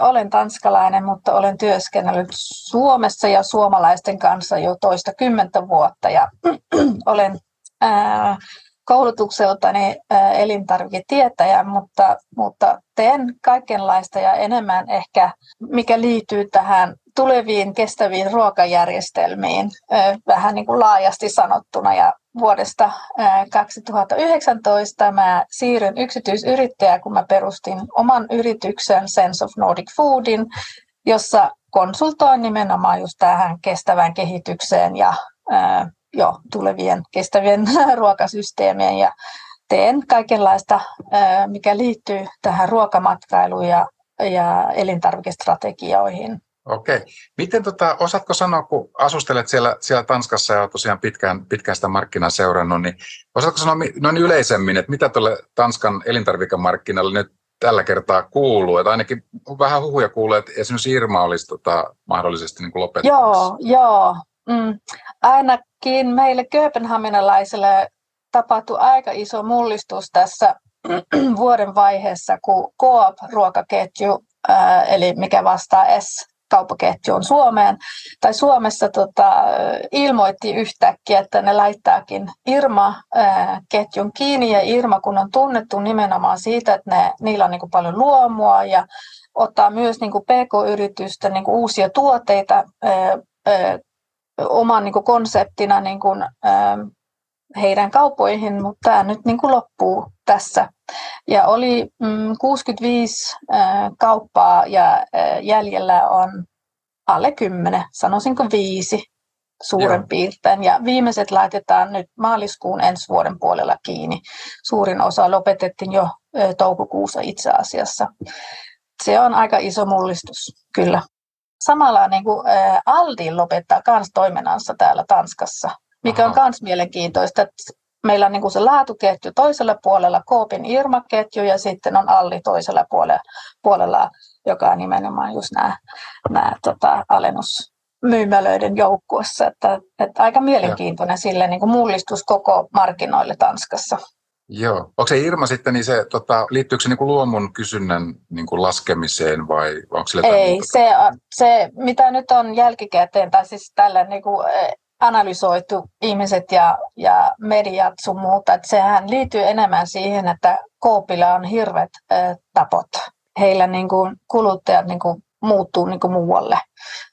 Speaker 8: olen tanskalainen, mutta olen työskennellyt Suomessa ja suomalaisten kanssa jo toista kymmentä vuotta ja olen koulutukseltani elintarviketietäjä, mutta, mutta teen kaikenlaista ja enemmän ehkä, mikä liittyy tähän tuleviin kestäviin ruokajärjestelmiin vähän niin kuin laajasti sanottuna. Ja vuodesta 2019 mä siirryn yksityisyrittäjä, kun mä perustin oman yrityksen Sense of Nordic Foodin, jossa konsultoin nimenomaan just tähän kestävään kehitykseen ja jo tulevien kestävien ruokasysteemien ja teen kaikenlaista, mikä liittyy tähän ruokamatkailuun ja, ja elintarvikestrategioihin.
Speaker 7: Okei. Miten tota, osaatko sanoa, kun asustelet siellä, siellä Tanskassa ja tuosiaan pitkään, pitkään sitä markkinaa seurannut, niin osaatko sanoa noin yleisemmin, että mitä tuolle Tanskan elintarvikemarkkinalle nyt tällä kertaa kuuluu? Että ainakin vähän huhuja kuuluu, että esimerkiksi Irma olisi tota, mahdollisesti niin lopettamassa.
Speaker 8: Joo, joo. Mm. Ainakin meille kööpenhaminalaisille tapahtui aika iso mullistus tässä vuoden vaiheessa, kun Coop-ruokaketju, eli mikä vastaa S kauppaketjuun Suomeen, tai Suomessa tota, ilmoitti yhtäkkiä, että ne laittaakin Irma-ketjun kiinni, ja Irma kun on tunnettu nimenomaan siitä, että ne, niillä on niin paljon luomua ja ottaa myös niin PK-yritysten niin uusia tuotteita ää, ää, oman niin konseptina niin kuin, ää, heidän kaupoihin, mutta tämä nyt niin kuin loppuu tässä. Ja oli mm, 65 äh, kauppaa ja äh, jäljellä on alle 10, sanoisinko viisi suuren Joo. piirtein. Ja viimeiset laitetaan nyt maaliskuun ensi vuoden puolella kiinni. Suurin osa lopetettiin jo äh, toukokuussa itse asiassa. Se on aika iso mullistus, kyllä. Samalla niin kuin, äh, Aldi lopettaa myös toiminnansa täällä Tanskassa mikä on myös mielenkiintoista, että meillä on niin kuin se laatuketju toisella puolella, Koopin Irma-ketju ja sitten on Alli toisella puolella, puolella joka on nimenomaan just nämä, nämä tota, alennusmyymälöiden joukkuessa. Että, että aika mielenkiintoinen sille niin kuin mullistus koko markkinoille Tanskassa.
Speaker 7: Joo. Onko se Irma sitten, niin se, tota, liittyykö se niin kuin luomun kysynnän niin kuin laskemiseen vai onko
Speaker 8: Ei, se, se, mitä nyt on jälkikäteen, tai siis tällä niin kuin analysoitu ihmiset ja, ja mediat sun muuta. Että sehän liittyy enemmän siihen, että Koopilla on hirvet äh, tapot. Heillä niin kuin, kuluttajat niin kuin, muuttuu niin kuin muualle.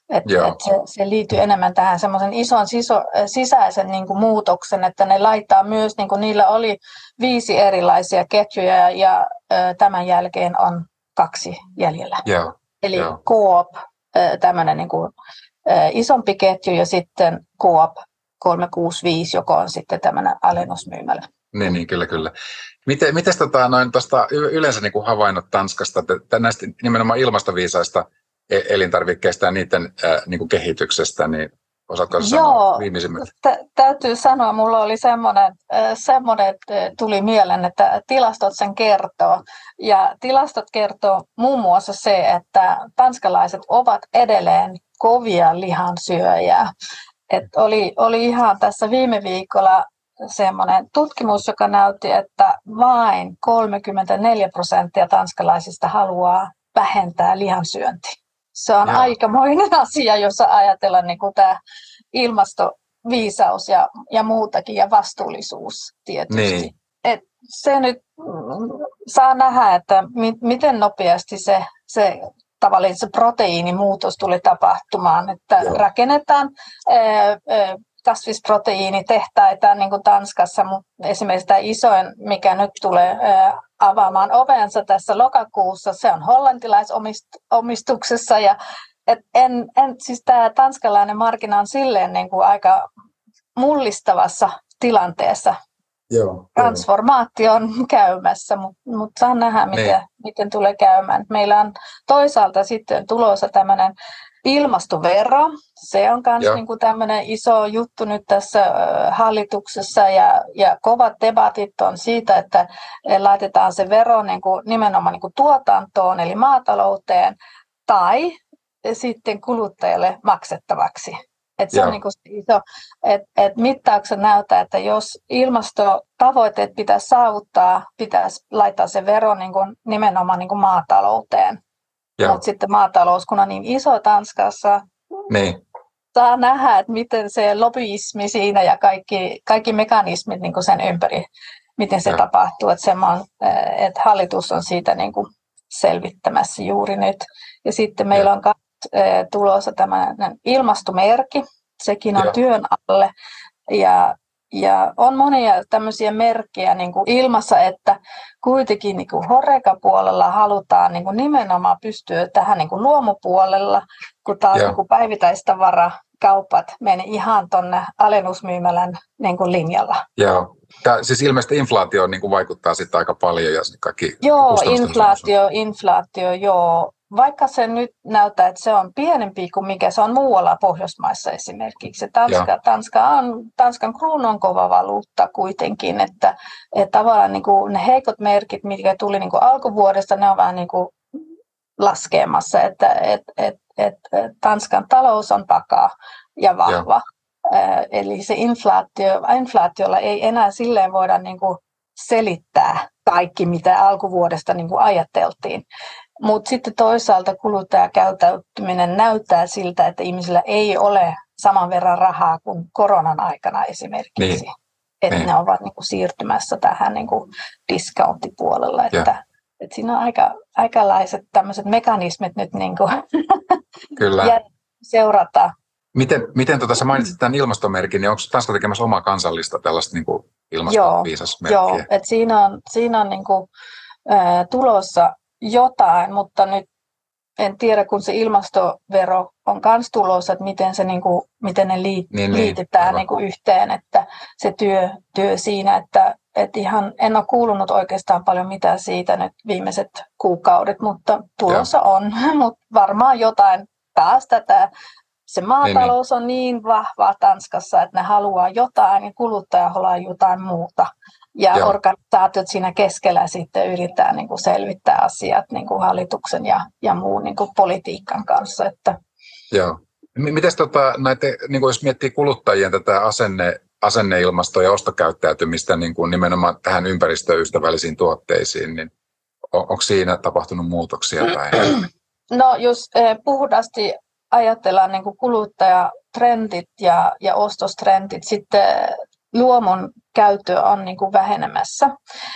Speaker 8: Et, et se, se liittyy enemmän tähän semmoisen ison siso, sisäisen niin kuin muutoksen, että ne laittaa myös, niin kuin niillä oli viisi erilaisia ketjuja ja, ja ö, tämän jälkeen on kaksi jäljellä.
Speaker 7: Joo.
Speaker 8: Eli Joo. Coop, tämmöinen niin kuin, isompi ketju ja sitten Coop 365, joka on sitten tämmöinen alennusmyymälä.
Speaker 7: Niin, niin kyllä, kyllä. Miten, miten tota, noin tuosta yleensä niin kuin havainnot Tanskasta, että näistä nimenomaan ilmastoviisaista e-, elintarvikkeista ja niiden ää, niin kuin kehityksestä, niin Osaatko sanoa viimeisimmät?
Speaker 8: Tä, täytyy sanoa, mulla oli semmoinen, semmoinen, tuli mieleen, että tilastot sen kertoo. Ja tilastot kertoo muun muassa se, että tanskalaiset ovat edelleen kovia lihansyöjiä. Et oli, oli ihan tässä viime viikolla semmoinen tutkimus, joka näytti, että vain 34 prosenttia tanskalaisista haluaa vähentää lihansyöntiä. Se on Joo. aikamoinen asia, jos ajatellaan niin kuin tämä ilmastoviisaus ja, ja muutakin ja vastuullisuus tietysti. Niin. Et se nyt mm, saa nähdä, että mi, miten nopeasti se, se tavallinen se proteiinimuutos tuli tapahtumaan, että Joo. rakennetaan kasvisproteiinitehtaita niin kuin Tanskassa, mutta esimerkiksi tämä isoin, mikä nyt tulee avaamaan ovensa tässä lokakuussa, se on hollantilaisomistuksessa ja et en, en, siis tämä tanskalainen markkina on silleen niin kuin aika mullistavassa tilanteessa.
Speaker 7: Joo,
Speaker 8: Transformaatio on käymässä, mutta mut saa nähdä, miten, niin. miten tulee käymään. Meillä on toisaalta sitten tulossa tämmöinen ilmastovero. Se on myös niin tämmöinen iso juttu nyt tässä hallituksessa ja, ja kovat debatit on siitä, että laitetaan se vero niin kuin nimenomaan niin kuin tuotantoon eli maatalouteen tai sitten kuluttajalle maksettavaksi. Et se Joo. on niin kuin iso, että et mittaukset näyttää, että jos ilmastotavoitteet pitäisi saavuttaa, pitäisi laittaa se vero niin kuin nimenomaan niin kuin maatalouteen. Mutta sitten maatalous, kun on niin iso Tanskassa,
Speaker 7: niin.
Speaker 8: saa nähdä, että miten se lobbyismi siinä ja kaikki, kaikki mekanismit niin kuin sen ympäri, miten se ja. tapahtuu. Että, semmoinen, että hallitus on siitä niin kuin selvittämässä juuri nyt. Ja sitten meillä ja. on tulossa tämmöinen ilmastomerkki, sekin on
Speaker 7: Joo.
Speaker 8: työn alle. Ja, ja on monia tämmöisiä merkkejä niin kuin ilmassa, että kuitenkin niin kuin Horeca-puolella halutaan niin kuin nimenomaan pystyä tähän niin kuin luomupuolella, kun taas
Speaker 7: Joo.
Speaker 8: niin kuin päivittäistavarakaupat meni ihan tuonne alennusmyymälän niin kuin linjalla.
Speaker 7: Joo. Tää, siis ilmeisesti inflaatio niin kuin vaikuttaa sitten aika paljon ja kaikki
Speaker 8: Joo, inflaatio, inflaatio, joo. Vaikka se nyt näyttää, että se on pienempi kuin mikä se on muualla Pohjoismaissa esimerkiksi. Tanska, Tanska on, Tanskan kruunu on kova valuutta kuitenkin, että, että tavallaan niin kuin ne heikot merkit, mitkä tuli niin kuin alkuvuodesta, ne on vähän niin kuin laskemassa, että et, et, et, et Tanskan talous on vakaa ja vahva. Ää, Eli se inflaatio, inflaatiolla ei enää silleen voida niin kuin selittää kaikki, mitä alkuvuodesta niin kuin ajateltiin. Mutta sitten toisaalta kuluttajakäyttäytyminen näyttää siltä, että ihmisillä ei ole saman verran rahaa kuin koronan aikana esimerkiksi.
Speaker 7: Niin.
Speaker 8: Että
Speaker 7: Niin.
Speaker 8: ne ovat niin kuin siirtymässä tähän niin kuin discounttipuolella. Että, että siinä on aika, aikalaiset tämmöiset mekanismit nyt niin kuin
Speaker 7: Kyllä.
Speaker 8: seurata.
Speaker 7: Miten, miten tota, sä mainitsit tämän ilmastomerkin, niin onko Tanska tekemässä omaa kansallista tällaista niin kuin ilmastoviisasmerkkiä?
Speaker 8: Joo, että siinä on, siinä on niin kuin, ää, tulossa jotain, mutta nyt en tiedä, kun se ilmastovero on myös tulossa, että miten, se, niin kuin, miten ne liit,
Speaker 7: Niin, niin,
Speaker 8: liitetään niin kuin yhteen, että se työ, työ siinä, että, että ihan en ole kuulunut oikeastaan paljon mitään siitä nyt viimeiset kuukaudet, mutta tulossa on, mutta varmaan jotain taas tätä se maatalous on niin vahvaa Tanskassa, että ne haluaa jotain ja kuluttaja haluaa jotain muuta. Ja
Speaker 7: Joo.
Speaker 8: organisaatiot siinä keskellä sitten yrittää niin kuin selvittää asiat niin kuin hallituksen ja, ja muun niin kuin politiikan kanssa. Että,
Speaker 7: Joo. Miten tota, näitä, niin kuin jos miettii kuluttajien tätä asenne, asenneilmastoa ja ostokäyttäytymistä niin kuin nimenomaan tähän ympäristöystävällisiin tuotteisiin, niin on, onko siinä tapahtunut muutoksia tai
Speaker 8: no jos eh, puhdasti ajatellaan niin kuin kuluttajatrendit ja, ja ostostrendit, sitten luomun käyttö on niin kuin vähenemässä.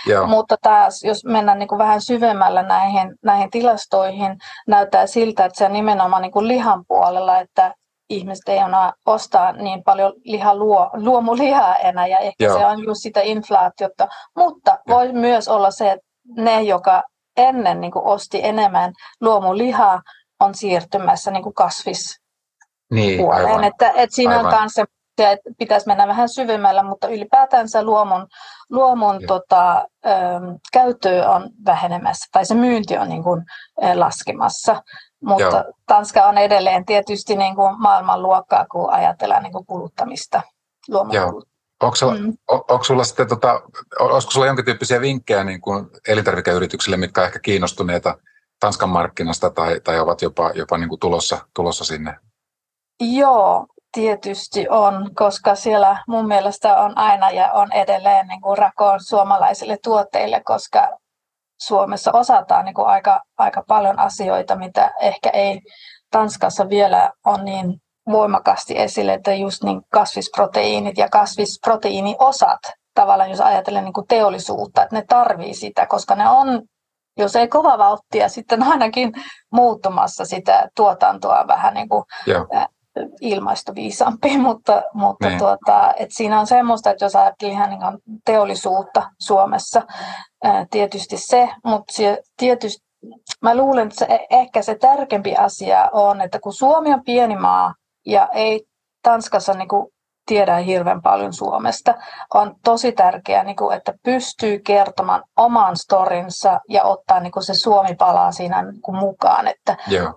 Speaker 7: Joo,
Speaker 8: Mutta taas, jos mennään niin kuin vähän syvemmällä näihin, näihin tilastoihin, näyttää siltä, että se on nimenomaan niin kuin lihan puolella, että ihmiset ei enää ostaa niin paljon liha, luo, luomulihaa enää, ja ehkä
Speaker 7: Joo.
Speaker 8: se on just sitä inflaatiota. Mutta voi myös olla se, että ne, joka ennen niin kuin osti enemmän luomulihaa, on siirtymässä niin kuin kasvispuoleen.
Speaker 7: niin, aivan.
Speaker 8: Että, että siinä on
Speaker 7: Aivan.
Speaker 8: myös se, että pitäisi mennä vähän syvemmällä, mutta ylipäätänsä luomun, luomun tota, ähm, käyttö on vähenemässä, tai se myynti on niin kuin, äh, laskemassa. Mutta
Speaker 7: Joo.
Speaker 8: Tanska on edelleen tietysti niin kuin maailmanluokkaa, kun ajatellaan niin kuin kuluttamista. Kulut-
Speaker 7: Onko sulla,
Speaker 8: Mm.
Speaker 7: onko sulla sitten, tota, olisiko sulla jonkin tyyppisiä vinkkejä niin kuin elintarvikeyrityksille, mitkä on ehkä kiinnostuneita Tanskan markkinasta tai, tai ovat jopa, jopa niin kuin tulossa, tulossa sinne?
Speaker 8: Joo, tietysti on, koska siellä mun mielestä on aina ja on edelleen niin kuin rakoon suomalaisille tuotteille, koska Suomessa osataan niin kuin aika, aika paljon asioita, mitä ehkä ei Tanskassa vielä on niin voimakkaasti esille, että just niin kasvisproteiinit ja kasvisproteiiniosat, tavallaan jos ajatellen niin kuin teollisuutta, että ne tarvii sitä, koska ne on, jos ei kova vauhtia, sitten ainakin muuttumassa sitä tuotantoa vähän niin kuin
Speaker 7: Joo.
Speaker 8: Ilmastoviisampi, mutta, mutta
Speaker 7: Niin.
Speaker 8: tuota, et siinä on semmoista, että jos ajattelee ihan niin teollisuutta Suomessa, ää, tietysti se, mutta se, tietysti mä luulen, että se, e- ehkä se tärkeämpi asia on, että kun Suomi on pieni maa ja ei Tanskassa niin kuin tiedä hirveän paljon Suomesta, on tosi tärkeää, niin kuin, että pystyy kertomaan oman storinsa ja ottaa niin kuin se Suomi palaa siinä niin kuin mukaan, että
Speaker 7: Joo,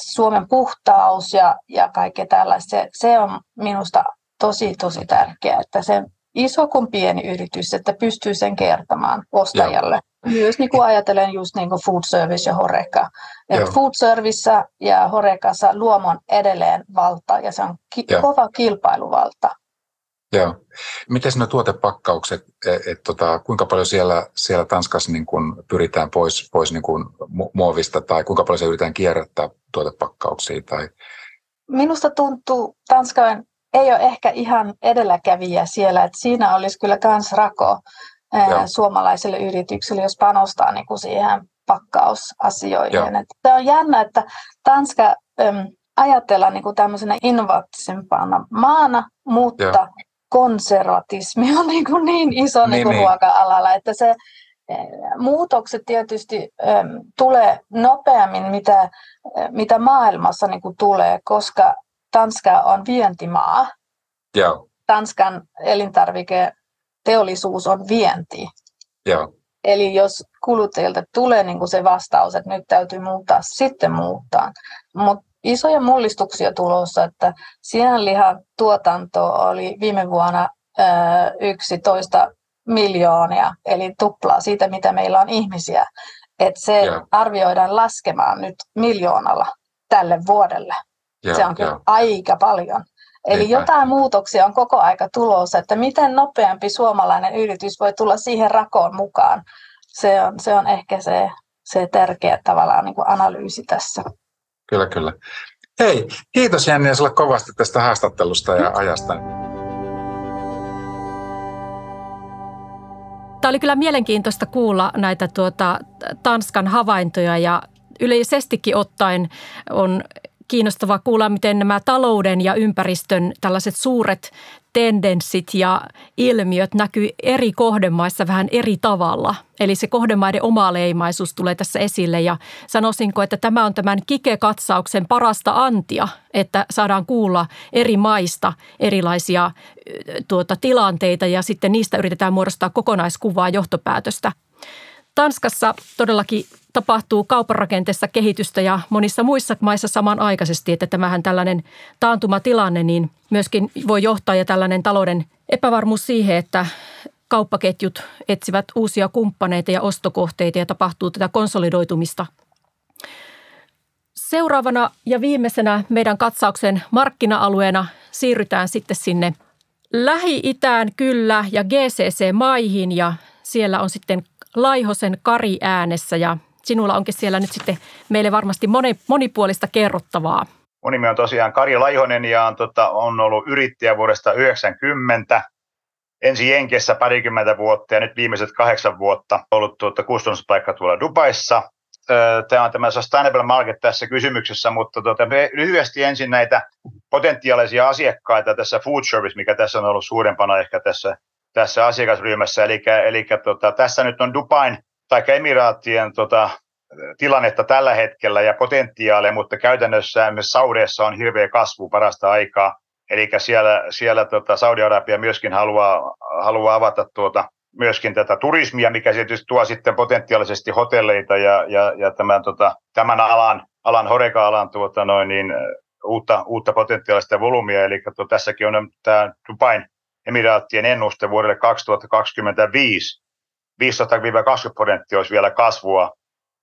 Speaker 8: Suomen puhtaus ja, ja kaikkea tällaista, se, se on minusta tosi, tosi tärkeää, että se iso kuin pieni yritys, että pystyy sen kertomaan ostajalle. Myös niin kuin ajatellen just niin kuin food service ja horeca. Et
Speaker 7: Joo.
Speaker 8: food service ja horecassa luomu on edelleen valta ja se on ki-
Speaker 7: Joo.
Speaker 8: kova kilpailuvalta.
Speaker 7: joo. Miten nuo tuotepakkaukset, et, et, tota, kuinka paljon siellä, siellä Tanskassa niin kun pyritään pois, pois niin kun mu- muovista tai kuinka paljon se yritetään kierrättää tuotepakkauksia? Tai,
Speaker 8: Minusta tuntuu, Tanska on- ei ole ehkä ihan edelläkävijä siellä, että siinä olisi kyllä myös rako
Speaker 7: Joo.
Speaker 8: suomalaiselle yritykselle, jos panostaa niin kuin siihen pakkausasioihin. Että se on jännä, että Tanska äm, ajatella niin kuin tämmöisenä innovatiivisempana maana, mutta Joo. konservatismi on niin, kuin niin iso niin, niin kuin niin. ruoka-alalla, että se muutokset tietysti äm, tulee nopeammin, mitä, mitä maailmassa niin kuin tulee, koska Tanska on vientimaa.
Speaker 7: Joo.
Speaker 8: Tanskan elintarviketeollisuus on vienti.
Speaker 7: Joo.
Speaker 8: Eli jos kuluttajilta tulee niin kuin se vastaus, että nyt täytyy muuttaa, sitten muuttaa. Mutta isoja mullistuksia tulossa, että sianlihan tuotanto oli viime vuonna 11 miljoonia, eli tuplaa siitä, mitä meillä on ihmisiä. Että se yeah. arvioidaan laskemaan nyt miljoonalla tälle vuodelle. Yeah, se on kyllä yeah. aika paljon. Eli Eipä. jotain muutoksia on koko aika tulossa, että miten nopeampi suomalainen yritys voi tulla siihen rakoon mukaan. Se on, se on ehkä se, se tärkeä tavallaan niin kuin analyysi tässä.
Speaker 7: Kyllä, kyllä. Hei, kiitos Jenni sinulle kovasti tästä haastattelusta ja ajasta.
Speaker 2: Tämä oli kyllä mielenkiintoista kuulla näitä tuota, Tanskan havaintoja ja yleisestikin ottaen on kiinnostavaa kuulla, miten nämä talouden ja ympäristön tällaiset suuret tendenssit ja ilmiöt näkyy eri kohdemaissa vähän eri tavalla. Eli se kohdemaiden oma leimaisuus tulee tässä esille ja sanoisinko, että tämä on tämän kikekatsauksen parasta antia, että saadaan kuulla eri maista erilaisia tuota, tilanteita ja sitten niistä yritetään muodostaa kokonaiskuvaa johtopäätöstä. Tanskassa todellakin tapahtuu kaupparakenteessa kehitystä ja monissa muissa maissa samanaikaisesti, että tämähän tällainen taantumatilanne niin myöskin voi johtaa ja tällainen talouden epävarmuus siihen, että kauppaketjut etsivät uusia kumppaneita ja ostokohteita ja tapahtuu tätä konsolidoitumista. Seuraavana ja viimeisenä meidän katsauksen markkina-alueena siirrytään sitten sinne Lähi-Itään kyllä ja GCC-maihin ja siellä on sitten Laihosen Kari äänessä ja sinulla onkin siellä nyt sitten meille varmasti moni, monipuolista kerrottavaa.
Speaker 6: Mun nimi on tosiaan Kari Laihonen ja on, tota, on ollut yrittäjä vuodesta 90. Ensi Jenkessä parikymmentä vuotta ja nyt viimeiset kahdeksan vuotta ollut tuota, kustannuspaikka tuolla Dubaissa. Tämä on tämä sustainable market tässä kysymyksessä, mutta tuota, lyhyesti ensin näitä potentiaalisia asiakkaita tässä food service, mikä tässä on ollut suurempana ehkä tässä tässä asiakasryhmässä. Eli, eli tota, tässä nyt on Dubain tai Emiraattien tota, tilannetta tällä hetkellä ja potentiaalia, mutta käytännössä myös Saudeessa on hirveä kasvu parasta aikaa. Eli siellä, siellä tota Saudi-Arabia myöskin haluaa, haluaa avata tuota, myöskin tätä turismia, mikä tietysti tuo sitten potentiaalisesti hotelleita ja, ja, ja tämän, tota, tämän alan, alan horeka-alan tuota, noin, niin, uutta, uutta potentiaalista volyymia. Eli tuota, tässäkin on tämä Dubain emiraattien ennuste vuodelle 2025 15-20 prosenttia olisi vielä kasvua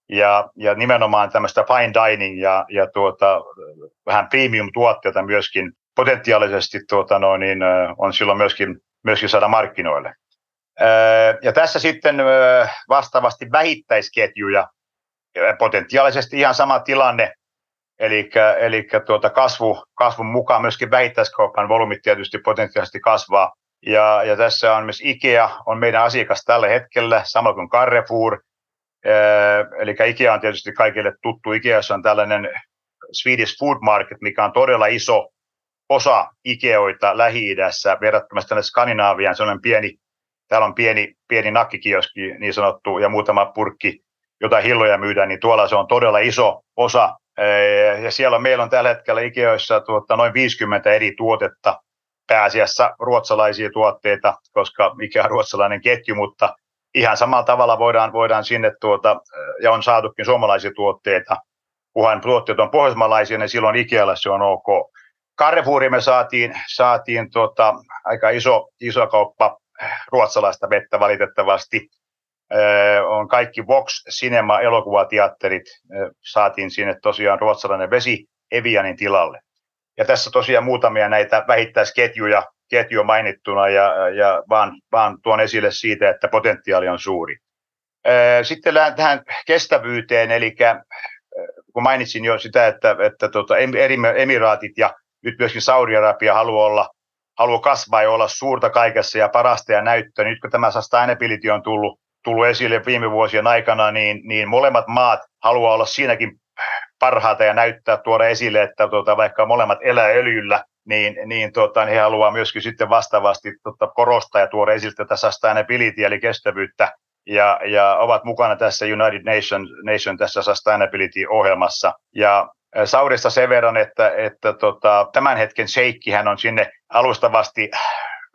Speaker 6: ja, ja nimenomaan tämmöistä fine dining ja, ja tuota, vähän premium-tuotteita myöskin potentiaalisesti tuota, no, niin, on silloin myöskin, myöskin saada markkinoille. Ja tässä sitten vastaavasti vähittäisketjuja, potentiaalisesti ihan sama tilanne, Eli, eli tuota kasvu, kasvun mukaan myöskin vähittäiskaupan volyymit tietysti potentiaalisesti kasvaa. Ja, ja tässä on myös IKEA, on meidän asiakas tällä hetkellä, sama kuin Carrefour. Eli IKEA on tietysti kaikille tuttu. IKEassa on tällainen Swedish Food Market, mikä on todella iso osa Ikeoita Lähi-idässä verrattuna tänne Skandinaaviaan. Se on pieni, täällä on pieni, pieni nakkikioski niin sanottu ja muutama purkki, jota hilloja myydään, niin tuolla se on todella iso osa ja siellä meillä on tällä hetkellä Ikeoissa tuota, noin 50 eri tuotetta, pääasiassa ruotsalaisia tuotteita, koska mikä on ruotsalainen ketju, mutta ihan samalla tavalla voidaan, voidaan sinne tuota, ja on saatukin suomalaisia tuotteita, kunhan tuotteet on pohjoismaalaisia, niin silloin Ikealla se on ok. Carrefouriin me saatiin, saatiin tuota, aika iso, iso kauppa ruotsalaista vettä valitettavasti on kaikki Vox Cinema elokuvateatterit, saatiin sinne tosiaan ruotsalainen vesi Evianin tilalle. Ja tässä tosiaan muutamia näitä vähittäisketjuja ketju mainittuna ja, ja vaan, vaan tuon esille siitä, että potentiaali on suuri. Sitten tähän kestävyyteen, eli kun mainitsin jo sitä, että, että tuota, eri emiraatit ja nyt myöskin Saudi-Arabia haluaa olla haluaa kasvaa ja olla suurta kaikessa ja parasta ja näyttöä. Nyt kun tämä sustainability on tullut tullut esille viime vuosien aikana, niin, niin molemmat maat haluaa olla siinäkin parhaita ja näyttää, tuoda esille, että tuota, vaikka molemmat elää öljyllä, niin, niin tuota, he haluaa myöskin sitten vastaavasti tuota, korostaa ja tuoda esille tätä sustainability eli kestävyyttä ja, ja ovat mukana tässä United Nation, Nation tässä sustainability-ohjelmassa. Ja Saudista sen verran, että, että tota, tämän hetken hän on sinne alustavasti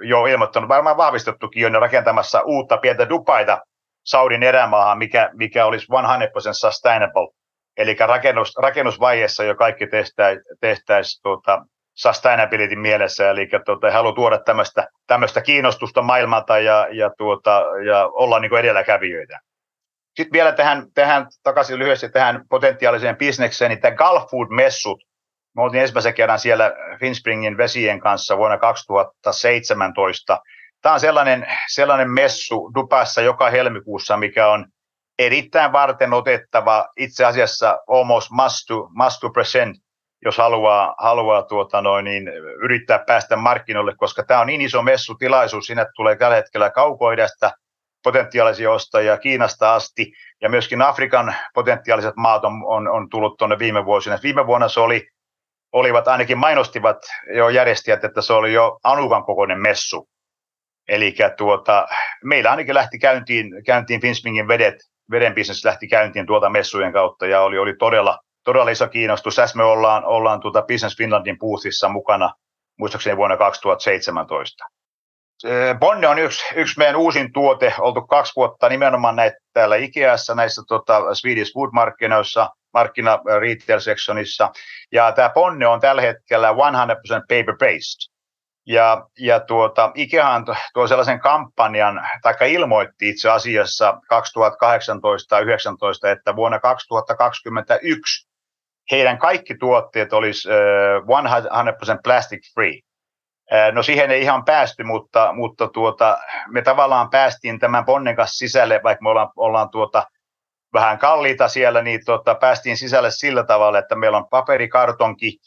Speaker 6: jo ilmoittanut, varmaan vahvistettukin jo rakentamassa uutta pientä Dubaita Saudin erämaahan, mikä, mikä olisi 100% sustainable. Eli rakennus, rakennusvaiheessa jo kaikki tehtäisiin tehtäisi, tuota, sustainability mielessä, eli tuota, haluaa tuoda tämmöistä, tämmöistä kiinnostusta maailmalta ja, ja, tuota, ja olla niin edelläkävijöitä. Sitten vielä tähän, tähän takaisin lyhyesti tähän potentiaaliseen bisnekseen, niin tämä Gulf Food-messut, me oltiin ensimmäisen kerran siellä Finspringin vesien kanssa vuonna 2017. Tämä on sellainen, sellainen messu Dupassa joka helmikuussa, mikä on erittäin varten otettava, itse asiassa almost must to, must to present, jos haluaa, haluaa tuota noin, niin yrittää päästä markkinoille, koska tämä on niin iso messutilaisuus, sinne tulee tällä hetkellä kaukoidästä potentiaalisia ostajia Kiinasta asti, ja myöskin Afrikan potentiaaliset maat on, on, on tullut tuonne viime vuosina. Viime vuonna se oli, olivat ainakin mainostivat jo järjestäjät, että se oli jo Anukan kokoinen messu. Eli tuota, meillä ainakin lähti käyntiin, käyntiin Finspingin vedet, veden business lähti käyntiin tuolta messujen kautta ja oli, oli todella, todella iso kiinnostus. Tässä me ollaan, ollaan tuota Business Finlandin boothissa mukana muistaakseni vuonna 2017. Bonne on yksi, yksi meidän uusin tuote, oltu kaksi vuotta nimenomaan näitä täällä Ikeassa, näissä tota, Swedish Food-markkinoissa, markkina retail sectionissa. Ja tämä Bonne on tällä hetkellä 100% paper-based. Ja, ja tuota, Ikeahan tuo sellaisen kampanjan, tai ilmoitti itse asiassa 2018 tai 2019, että vuonna 2021 heidän kaikki tuotteet olisi 100% plastic free. No siihen ei ihan päästy, mutta, mutta tuota, me tavallaan päästiin tämän ponnen kanssa sisälle, vaikka me ollaan, ollaan tuota, vähän kalliita siellä, niin tuota, päästiin sisälle sillä tavalla, että meillä on paperikartonki,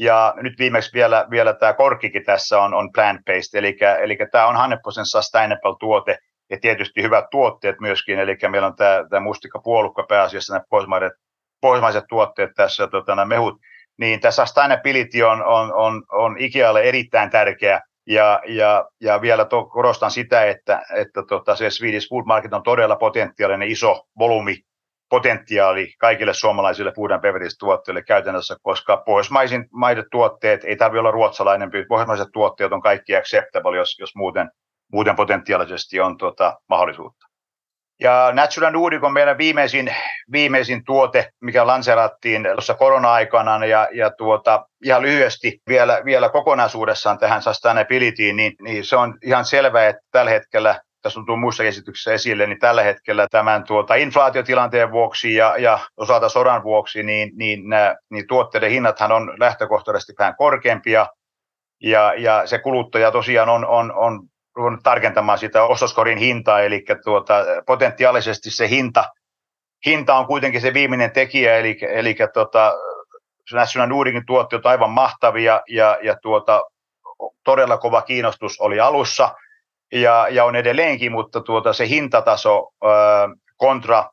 Speaker 6: ja nyt viimeksi vielä, vielä tämä korkkikin tässä on, on plant-based, eli, eli tämä on 100% sustainable tuote, ja tietysti hyvät tuotteet myöskin, eli meillä on tämä, tämä mustikkapuolukka pääasiassa, nämä pohjoismaiset, pohjoismaiset tuotteet tässä, tota, nämä mehut, niin tässä sustainability on, on, on, on Ikealle erittäin tärkeä. Ja, ja, ja vielä to, korostan sitä, että, että tota, se Swedish Food Market on todella potentiaalinen iso volyymi potentiaali kaikille suomalaisille food and tuotteille käytännössä, koska pohjoismaisin maidet tuotteet, ei tarvitse olla ruotsalainen, pohjoismaiset tuotteet on kaikki acceptable, jos, jos muuten, muuten potentiaalisesti on tuota, mahdollisuutta. Ja Natural Nordic on meidän viimeisin, viimeisin tuote, mikä lanserattiin tuossa korona-aikana ja, ja tuota, ihan lyhyesti vielä, vielä kokonaisuudessaan tähän sustainabilityin, niin, niin se on ihan selvää, että tällä hetkellä tässä on tullut muissa esityksissä esille, niin tällä hetkellä tämän tuota, inflaatiotilanteen vuoksi ja, ja osalta sodan vuoksi, niin, niin, nämä, niin tuotteiden hinnathan on lähtökohtaisesti vähän korkeampia, ja, ja se kuluttaja tosiaan on, on, on ruvennut tarkentamaan sitä ostoskorin hintaa, eli tuota, potentiaalisesti se hinta, hinta on kuitenkin se viimeinen tekijä, eli, eli tuota, National Nordicin tuotteet on aivan mahtavia ja, ja tuota, todella kova kiinnostus oli alussa ja, ja on edelleenkin, mutta tuota, se hintataso äh, kontra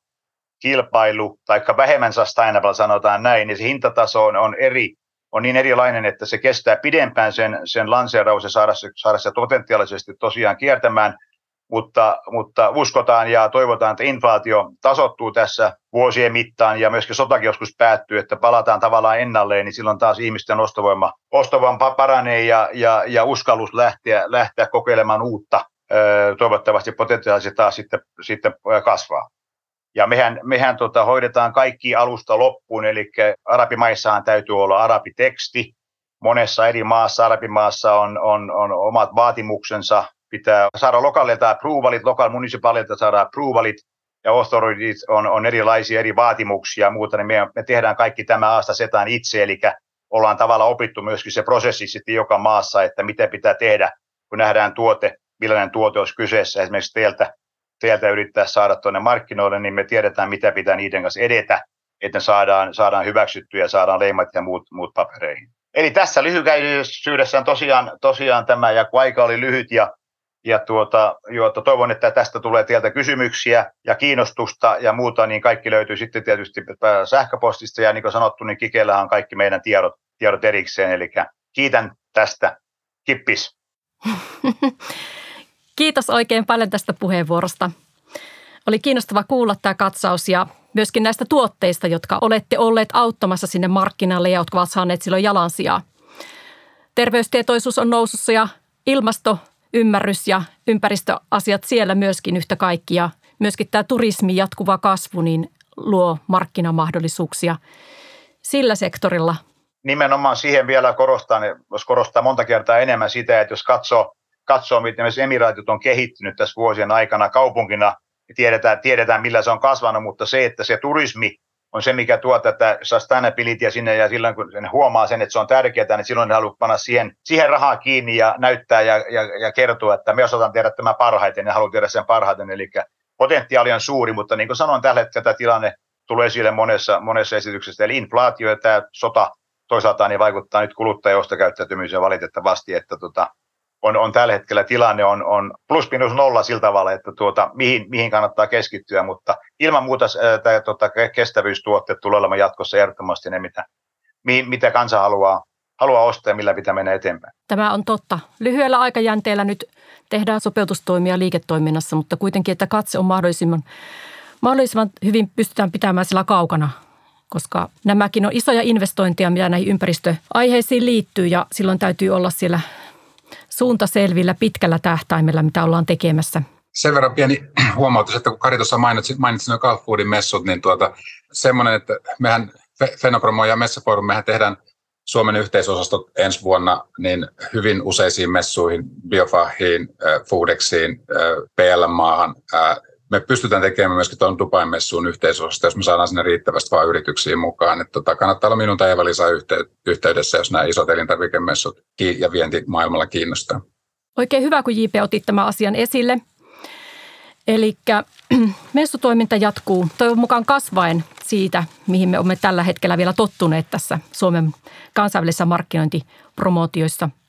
Speaker 6: kilpailu, tai vähemmän sustainable sanotaan näin, niin se hintataso on, on eri on niin erilainen, että se kestää pidempään sen, sen lanseeraus ja saada se, saada se potentiaalisesti tosiaan kiertämään, mutta, mutta uskotaan ja toivotaan, että inflaatio tasottuu tässä vuosien mittaan ja myöskin sotakin joskus päättyy, että palataan tavallaan ennalleen, niin silloin taas ihmisten ostovoima, ostovoima paranee ja, ja, ja uskallus lähteä, lähteä kokeilemaan uutta toivottavasti potentiaalisesti taas sitten, sitten kasvaa. Ja mehän, mehän tota, hoidetaan kaikki alusta loppuun, eli arabimaissahan täytyy olla arabiteksti. Monessa eri maassa, arabimaassa on, on, on omat vaatimuksensa. Pitää saada lokaalilta approvalit, lokal municipalilta saada approvalit, ja authorities on, on erilaisia eri vaatimuksia ja muuta, niin me, me tehdään kaikki tämä aasta setään itse, eli ollaan tavalla opittu myöskin se prosessi sitten joka maassa, että mitä pitää tehdä, kun nähdään tuote, millainen tuote olisi kyseessä. Esimerkiksi teiltä teiltä yrittää saada tuonne markkinoille, niin me tiedetään, mitä pitää niiden kanssa edetä, että ne saadaan, saadaan hyväksyttyä ja saadaan leimat ja muut, muut papereihin. Eli tässä lyhykäisyydessä on tosiaan, tosiaan tämä, ja kun aika oli lyhyt ja, ja tuota, juota, toivon, että tästä tulee teiltä kysymyksiä ja kiinnostusta ja muuta, niin kaikki löytyy sitten tietysti sähköpostista ja niin kuin sanottu, niin Kikeellä on kaikki meidän tiedot, tiedot erikseen, eli kiitän tästä. Kippis.
Speaker 2: Kiitos oikein paljon tästä puheenvuorosta. Oli kiinnostava kuulla tämä katsaus ja myöskin näistä tuotteista, jotka olette olleet auttamassa sinne markkinalle ja jotka ovat saaneet silloin jalansijaa. Terveystietoisuus on nousussa ja ilmasto, ymmärrys ja ympäristöasiat siellä myöskin yhtä kaikki. Ja myöskin tämä turismin jatkuva kasvu niin luo markkinamahdollisuuksia sillä sektorilla.
Speaker 6: Nimenomaan siihen vielä korostaa, jos korostaa monta kertaa enemmän sitä, että jos katsoo, katsoo miten myös Emiraatit on kehittynyt tässä vuosien aikana kaupunkina – tiedetään, tiedetään millä se on kasvanut, mutta se, että se turismi on se, mikä tuo tätä sustainabilityä sinne ja silloin kun sen huomaa sen, että se on tärkeää, niin silloin ne haluaa panna siihen, siihen rahaa kiinni ja näyttää ja, ja, ja kertoa, että me osataan tehdä tämä parhaiten ja haluaa tehdä sen parhaiten. Eli potentiaali on suuri, mutta niin kuin sanoin tällä hetkellä, tämä tilanne tulee esille monessa, monessa esityksessä. Eli inflaatio ja tämä sota toisaalta niin vaikuttaa nyt kuluttajaostokäyttäytymiseen valitettavasti, että tota, on, on tällä hetkellä tilanne on, on plus minus nolla sillä tavalla, että tuota, mihin, mihin kannattaa keskittyä, mutta ilman muuta tämä tuota, kestävyystuotteet tulee olemaan jatkossa ehdottomasti ne, mitä, mihin, mitä kansa haluaa, haluaa ostaa ja millä pitää mennä eteenpäin.
Speaker 2: Tämä on totta. Lyhyellä aikajänteellä nyt tehdään sopeutustoimia liiketoiminnassa, mutta kuitenkin, että katse on mahdollisimman, mahdollisimman hyvin pystytään pitämään sillä kaukana koska nämäkin on isoja investointeja, mitä näihin ympäristöaiheisiin liittyy ja silloin täytyy olla siellä suunta selvillä pitkällä tähtäimellä, mitä ollaan tekemässä?
Speaker 7: Sen verran pieni huomautus, että kun Kari tuossa mainitsi, mainitsi nuo Gulf messut, niin tuota, semmoinen, että mehän Fenopromo ja Messaforum, mehän tehdään Suomen yhteisosastot ensi vuonna niin hyvin useisiin messuihin, Biofahiin, Foodexiin, PL-maahan, me pystytään tekemään myöskin tuon Dubain messuun yhteisosasta, jos me saadaan sinne riittävästi vaan yrityksiin mukaan. Että tota, kannattaa olla minun tai Eva-Liisa yhteydessä, jos nämä isot elintarvikemessut ja vienti maailmalla kiinnostaa.
Speaker 2: Oikein hyvä, kun JP otit tämän asian esille. Eli messutoiminta jatkuu toivon mukaan kasvaen siitä, mihin me olemme tällä hetkellä vielä tottuneet tässä Suomen kansainvälisissä markkinointipromootioissa –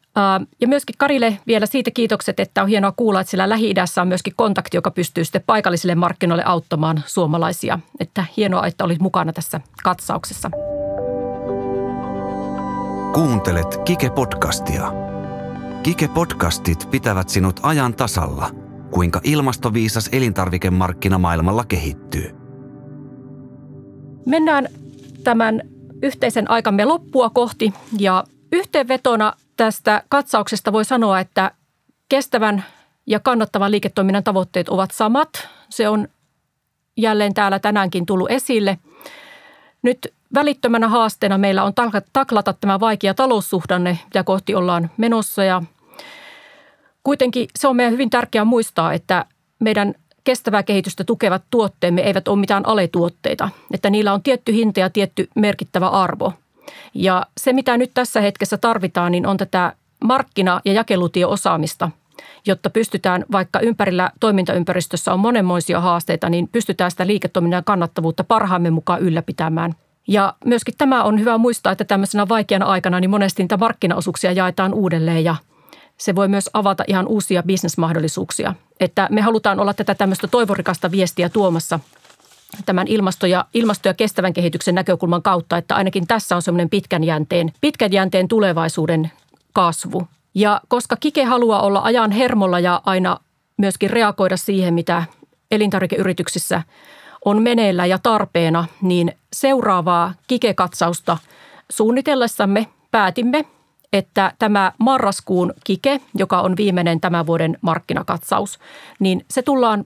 Speaker 2: ja myöskin Karille vielä siitä kiitokset, että on hienoa kuulla, että siellä Lähi-idässä on myöskin kontakti, joka pystyy sitten paikallisille markkinoille auttamaan suomalaisia. Että hienoa, että olit mukana tässä katsauksessa.
Speaker 1: Kuuntelet Kike-podcastia. Kike-podcastit pitävät sinut ajan tasalla, kuinka ilmastoviisas elintarvikemarkkina maailmalla kehittyy.
Speaker 2: Mennään tämän yhteisen aikamme loppua kohti ja yhteenvetona tästä katsauksesta voi sanoa, että kestävän ja kannattavan liiketoiminnan tavoitteet ovat samat. Se on jälleen täällä tänäänkin tullut esille. Nyt välittömänä haasteena meillä on taklata tämä vaikea taloussuhdanne, ja kohti ollaan menossa. Ja kuitenkin se on meidän hyvin tärkeää muistaa, että meidän kestävää kehitystä tukevat tuotteemme eivät ole mitään aletuotteita, että niillä on tietty hinta ja tietty merkittävä arvo – ja se, mitä nyt tässä hetkessä tarvitaan, niin on tätä markkina- ja jakelutieosaamista, jotta pystytään, vaikka ympärillä toimintaympäristössä on monenmoisia haasteita, niin pystytään sitä liiketoiminnan kannattavuutta parhaamme mukaan ylläpitämään. Ja myöskin tämä on hyvä muistaa, että tämmöisenä vaikeana aikana niin monesti niitä markkinaosuuksia jaetaan uudelleen ja se voi myös avata ihan uusia bisnesmahdollisuuksia. Että me halutaan olla tätä tämmöistä toivorikasta viestiä tuomassa tämän ilmasto- ja, ilmasto- ja kestävän kehityksen näkökulman kautta, että ainakin tässä on semmoinen pitkän jänteen, pitkän jänteen tulevaisuuden kasvu. Ja koska Kike haluaa olla ajan hermolla ja aina myöskin reagoida siihen, mitä elintarvikeyrityksissä on meneillä ja tarpeena, niin seuraavaa Kike-katsausta suunnitellessamme päätimme, että tämä marraskuun Kike, joka on viimeinen tämän vuoden markkinakatsaus, niin se tullaan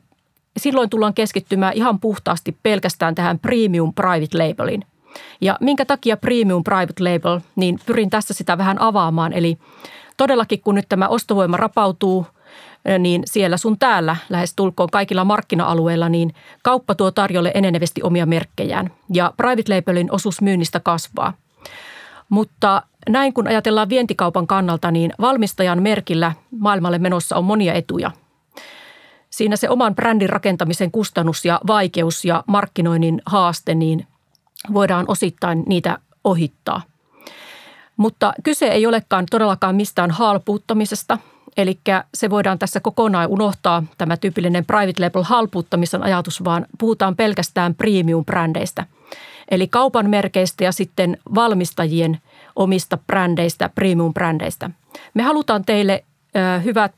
Speaker 2: silloin tullaan keskittymään ihan puhtaasti pelkästään tähän premium private labelin. Ja minkä takia premium private label, niin pyrin tässä sitä vähän avaamaan. Eli todellakin kun nyt tämä ostovoima rapautuu, niin siellä sun täällä lähes tulkoon kaikilla markkina-alueilla, niin kauppa tuo tarjolle enenevästi omia merkkejään. Ja private labelin osuus myynnistä kasvaa. Mutta näin kun ajatellaan vientikaupan kannalta, niin valmistajan merkillä maailmalle menossa on monia etuja – siinä se oman brändin rakentamisen kustannus ja vaikeus ja markkinoinnin haaste, niin voidaan osittain niitä ohittaa. Mutta kyse ei olekaan todellakaan mistään halpuuttamisesta, Eli se voidaan tässä kokonaan unohtaa, tämä tyypillinen private label halpuuttamisen ajatus, vaan puhutaan pelkästään premium-brändeistä. Eli kaupan merkeistä ja sitten valmistajien omista brändeistä, premium-brändeistä. Me halutaan teille hyvät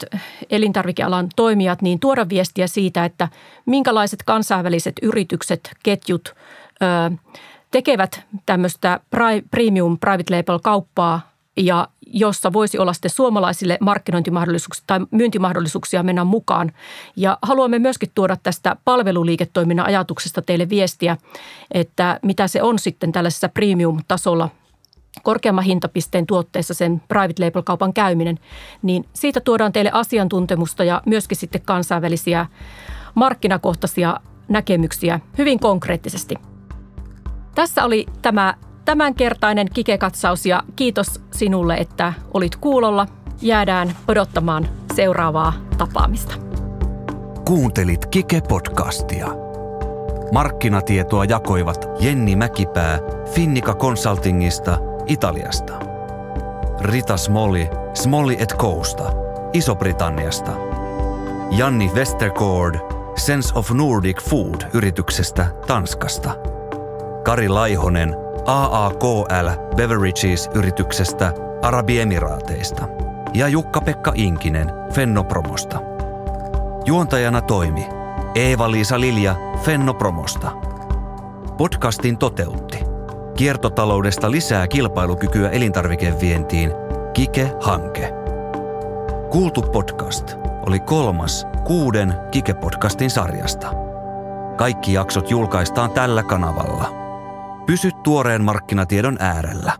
Speaker 2: elintarvikealan toimijat niin tuoda viestiä siitä, että minkälaiset kansainväliset yritykset, ketjut tekevät tämmöistä premium private label kauppaa ja jossa voisi olla sitten suomalaisille markkinointimahdollisuuksia tai myyntimahdollisuuksia mennä mukaan. Ja haluamme myöskin tuoda tästä palveluliiketoiminnan ajatuksesta teille viestiä, että mitä se on sitten tällaisessa premium-tasolla korkeamman hintapisteen tuotteessa sen private label-kaupan käyminen, niin siitä tuodaan teille asiantuntemusta ja myöskin sitten kansainvälisiä markkinakohtaisia näkemyksiä hyvin konkreettisesti. Tässä oli tämä tämänkertainen kikekatsaus ja kiitos sinulle, että olit kuulolla. Jäädään odottamaan seuraavaa tapaamista.
Speaker 1: Kuuntelit Kike-podcastia. Markkinatietoa jakoivat Jenni Mäkipää Finnika Consultingista Italiasta. Rita Smolli Smolli et Coasta Iso-Britanniasta. Janni Westergaard Sense of Nordic Food yrityksestä Tanskasta. Kari Laihonen AAKL Beverages-yrityksestä Arabiemiraateista ja Jukka-Pekka Inkinen Fennopromosta. Juontajana toimi Eeva-Liisa Lilja Fennopromosta. Podcastin toteutti Kiertotaloudesta lisää kilpailukykyä elintarvikevientiin Kike-hanke. Kuultu podcast oli kolmas kuuden Kike-podcastin sarjasta. Kaikki jaksot julkaistaan tällä kanavalla – Pysy tuoreen markkinatiedon äärellä.